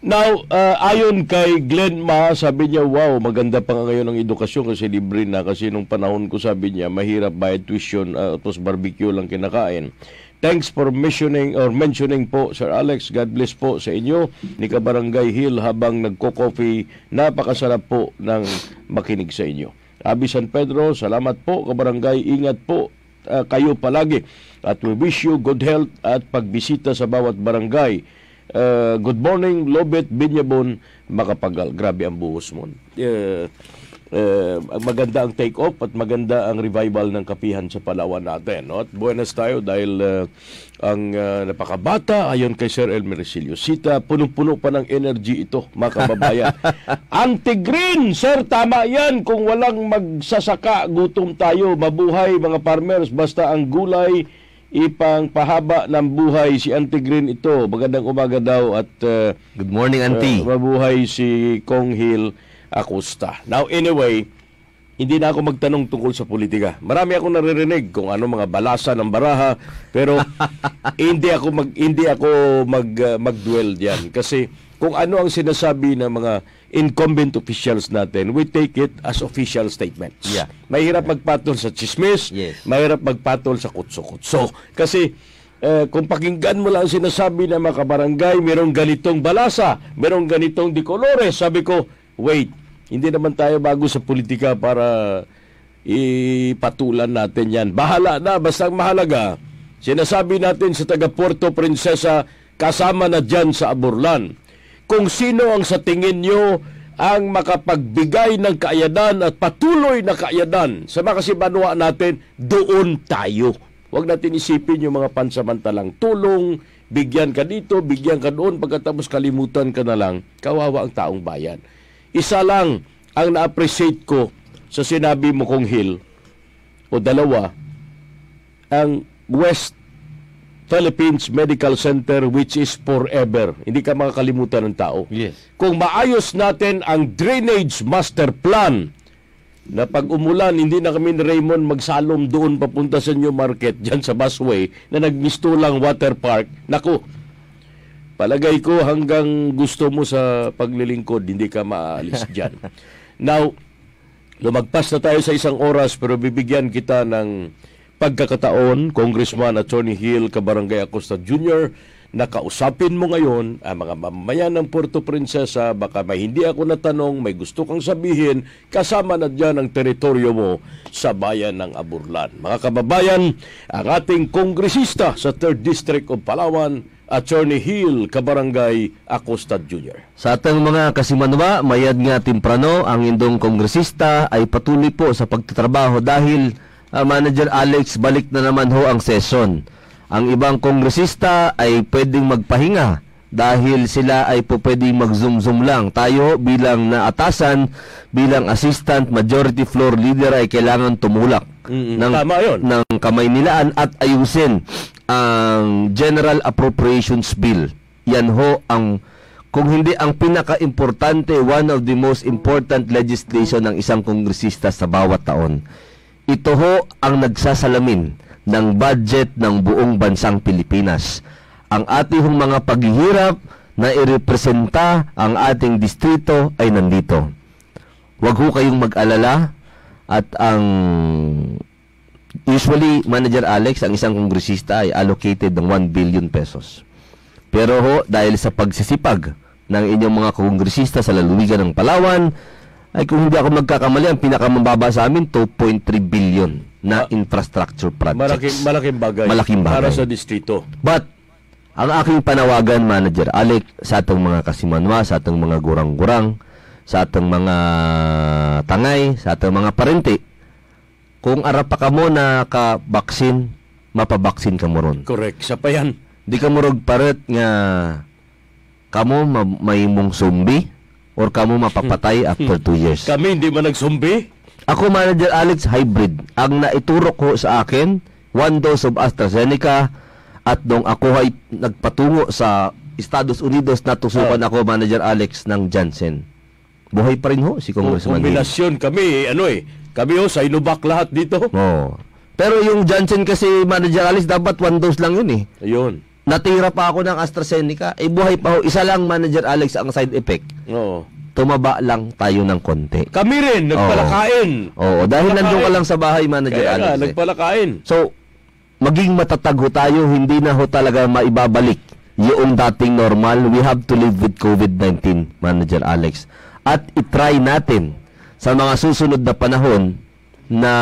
Now, uh, ayon kay Glenn Ma, sabi niya, wow, maganda pa nga ngayon ang edukasyon kasi libre na. Kasi nung panahon ko, sabi niya, mahirap bayad tuition, uh, tapos barbecue lang kinakain. Thanks for mentioning or mentioning po, Sir Alex. God bless po sa inyo ni Kabarangay Hill habang nagko-coffee. Napakasarap po ng makinig sa inyo. Abi San Pedro, salamat po, Kabarangay. Ingat po uh, kayo palagi. At we wish you good health at pagbisita sa bawat barangay. Uh, good morning, Lobet Binyabon, Makapagal. Grabe ang buhos mo. Uh, uh, maganda ang take-off at maganda ang revival ng kapihan sa Palawan natin. No? At buenas tayo dahil uh, ang uh, napakabata, ayon kay Sir Elmer Resilio, Sita, punong-puno pa ng energy ito, mga kababayan. [LAUGHS] Anti-green, sir, tama yan. Kung walang magsasaka, gutom tayo, mabuhay mga farmers, basta ang gulay, ipang pahaba ng buhay si Auntie Green ito. Magandang umaga daw at uh, Good morning, Auntie. uh, mabuhay si Kong Hill Acosta. Now anyway, hindi na ako magtanong tungkol sa politika. Marami akong naririnig kung ano mga balasa ng baraha, pero [LAUGHS] hindi ako mag hindi ako mag uh, magduel diyan kasi kung ano ang sinasabi ng mga incumbent officials natin, we take it as official statements. Yeah. Mahirap magpatol sa chismis, Yes. mahirap magpatol sa kutso-kutso. Kasi eh, kung pakinggan mo lang ang sinasabi ng mga kabarangay, merong ganitong balasa, merong ganitong dikolores, sabi ko, wait, hindi naman tayo bago sa politika para ipatulan natin yan. Bahala na, basta mahalaga, sinasabi natin sa taga Puerto Princesa, kasama na dyan sa Aburlan. Kung sino ang sa tingin nyo ang makapagbigay ng kaayadan at patuloy na kaayadan sa mga kasibanwa natin, doon tayo. Huwag natin isipin yung mga pansamantalang tulong, bigyan ka dito, bigyan ka doon, pagkatapos kalimutan ka na lang, kawawa ang taong bayan. Isa lang ang na-appreciate ko sa sinabi mo kong Hill, o dalawa, ang West Philippines Medical Center which is forever. Hindi ka makakalimutan ng tao. Yes. Kung maayos natin ang drainage master plan na pag umulan, hindi na kami ni Raymond magsalom doon papunta sa New Market, dyan sa busway, na nagmistulang water park. Naku, palagay ko hanggang gusto mo sa paglilingkod, hindi ka maaalis [LAUGHS] dyan. Now, lumagpas na tayo sa isang oras pero bibigyan kita ng pagkakataon, Congressman Attorney Hill Cabarangay Acosta Jr., nakausapin mo ngayon ang mga mamamayan ng Puerto Princesa, baka may hindi ako natanong, may gusto kang sabihin, kasama na dyan ang teritoryo mo sa bayan ng Aburlan. Mga kababayan, ang ating kongresista sa 3rd District of Palawan, Attorney Hill Cabarangay Acosta Jr. Sa atang mga kasimanwa, mayad nga timprano, ang indong kongresista ay patuloy po sa pagtatrabaho dahil ah, Manager Alex, balik na naman ho ang session. Ang ibang kongresista ay pwedeng magpahinga dahil sila ay po pwedeng mag-zoom-zoom lang. Tayo bilang naatasan, bilang assistant majority floor leader ay kailangan tumulak Mm-mm. Tama yun. ng kamay nilaan at ayusin ang General Appropriations Bill. Yan ho ang kung hindi ang pinaka-importante, one of the most important legislation ng isang kongresista sa bawat taon. Ito ho ang nagsasalamin ng budget ng buong bansang Pilipinas. Ang ating mga paghihirap na irepresenta ang ating distrito ay nandito. Huwag ho kayong mag-alala at ang usually Manager Alex ang isang kongresista ay allocated ng 1 billion pesos. Pero ho dahil sa pagsisipag ng inyong mga kongresista sa lalawigan ng Palawan ay kung hindi ako magkakamali ang pinakamababa sa amin 2.3 billion na infrastructure projects. Malaking, malaking bagay. Malaking bagay. Para sa distrito. But, ang aking panawagan, Manager Alec, sa atong mga kasimanwa, sa atong mga gurang-gurang, sa atong mga tangay, sa atong mga parente, kung arap pa ka mo na ka-baksin, mapabaksin ka mo ron. Correct. Sa pa yan. Di ka murog paret nga kamo ma- may mong zombie or kamo mapapatay after two years. Kami hindi man nagsumbi. Ako, Manager Alex, hybrid. Ang naiturok ko sa akin, one dose of AstraZeneca at nung ako ay nagpatungo sa Estados Unidos, natusukan Ah. ako, Manager Alex, ng Janssen. Buhay pa rin ho si Congressman kombinasyon kami, ano eh, kami ho, sa Inubak lahat dito. Oo. Pero yung Janssen kasi, Manager Alex, dapat one dose lang yun eh. Ayun. Natira pa ako ng AstraZeneca. Eh, buhay pa ho. Isa lang, Manager Alex, ang side effect. Oo. Tumaba lang tayo ng konti. Kami rin, nagpalakain. Oo, dahil nandun ka lang sa bahay, Manager Kaya nga, Alex. eh. nagpalakain. So, maging matatag ho tayo, hindi na ho talaga maibabalik yung dating normal. We have to live with COVID-19, Manager Alex. At itry natin sa mga susunod na panahon na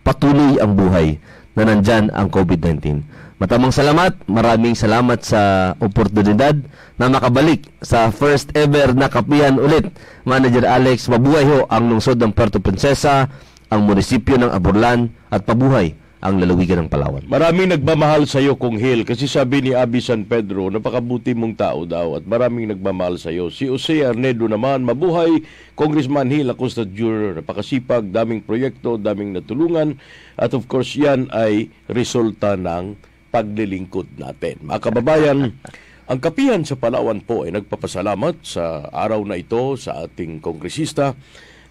patuloy ang buhay na nandyan ang COVID-19. Matamang salamat, maraming salamat sa oportunidad na makabalik sa first ever na kapihan ulit. Manager Alex, mabuhay ho ang lungsod ng Puerto Princesa, ang munisipyo ng Aburlan at pabuhay ang lalawigan ng Palawan. Maraming nagmamahal sa iyo, Kung Hill, kasi sabi ni Abi San Pedro, napakabuti mong tao daw at maraming nagmamahal sa iyo. Si Jose Arnedo naman, mabuhay, Congressman Hill, Acosta Jr., napakasipag, daming proyekto, daming natulungan, at of course yan ay resulta ng paglilingkod natin. Mga kababayan, [LAUGHS] ang kapihan sa Palawan po ay nagpapasalamat sa araw na ito sa ating kongresista,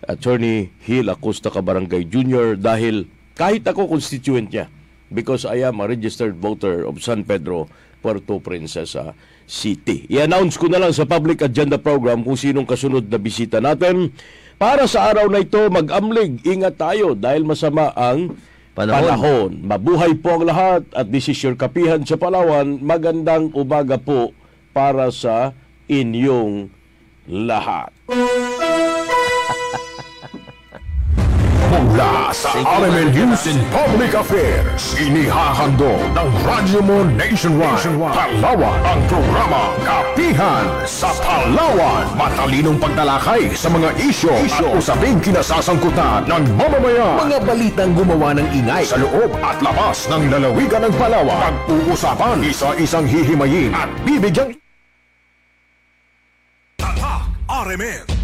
Attorney Hill Acosta Cabarangay Jr. dahil kahit ako constituent niya because I am a registered voter of San Pedro, Puerto Princesa City. I-announce ko na lang sa public agenda program kung sinong kasunod na bisita natin. Para sa araw na ito, mag-amlig, ingat tayo dahil masama ang Panahon. panahon. Mabuhay po ang lahat at this is your kapihan sa Palawan. Magandang umaga po para sa inyong lahat. Mula sa RMN News and Public Affairs, inihahandog ng Radyo Mo Nationwide, Palawan, ang programa Kapihan sa Palawan. Matalinong pagtalakay sa mga isyo at usaping kinasasangkutan ng mamamayan. Mga balitang gumawa ng ingay. Sa loob at labas ng lalawigan ng Palawan. Pag-uusapan, isa-isang hihimayin at bibigyang Tatak RMN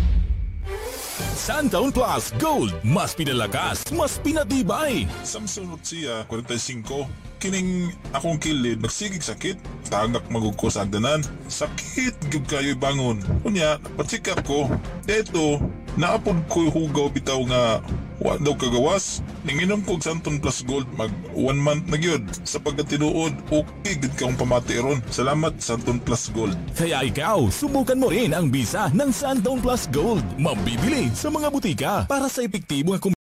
Santaon Plus Gold. Mas pinalagas, mas pinatibay. Samsung siya 45 kining akong kilid nagsigig sakit. Tagak magugko sa agdanan. Sakit gyud kayo bangon. Unya up ko. Eto naapod ko hugaw bitaw nga wa daw kagawas ninginom ko og Santon Plus Gold mag one month na gyud. Sa pagkatinuod okay gid kaong pamati ron. Salamat Santon Plus Gold. Kaya ikaw, subukan mo rin ang bisa ng Santaon Plus Gold. Mabibili sa mga butika. Para sa epektibo nga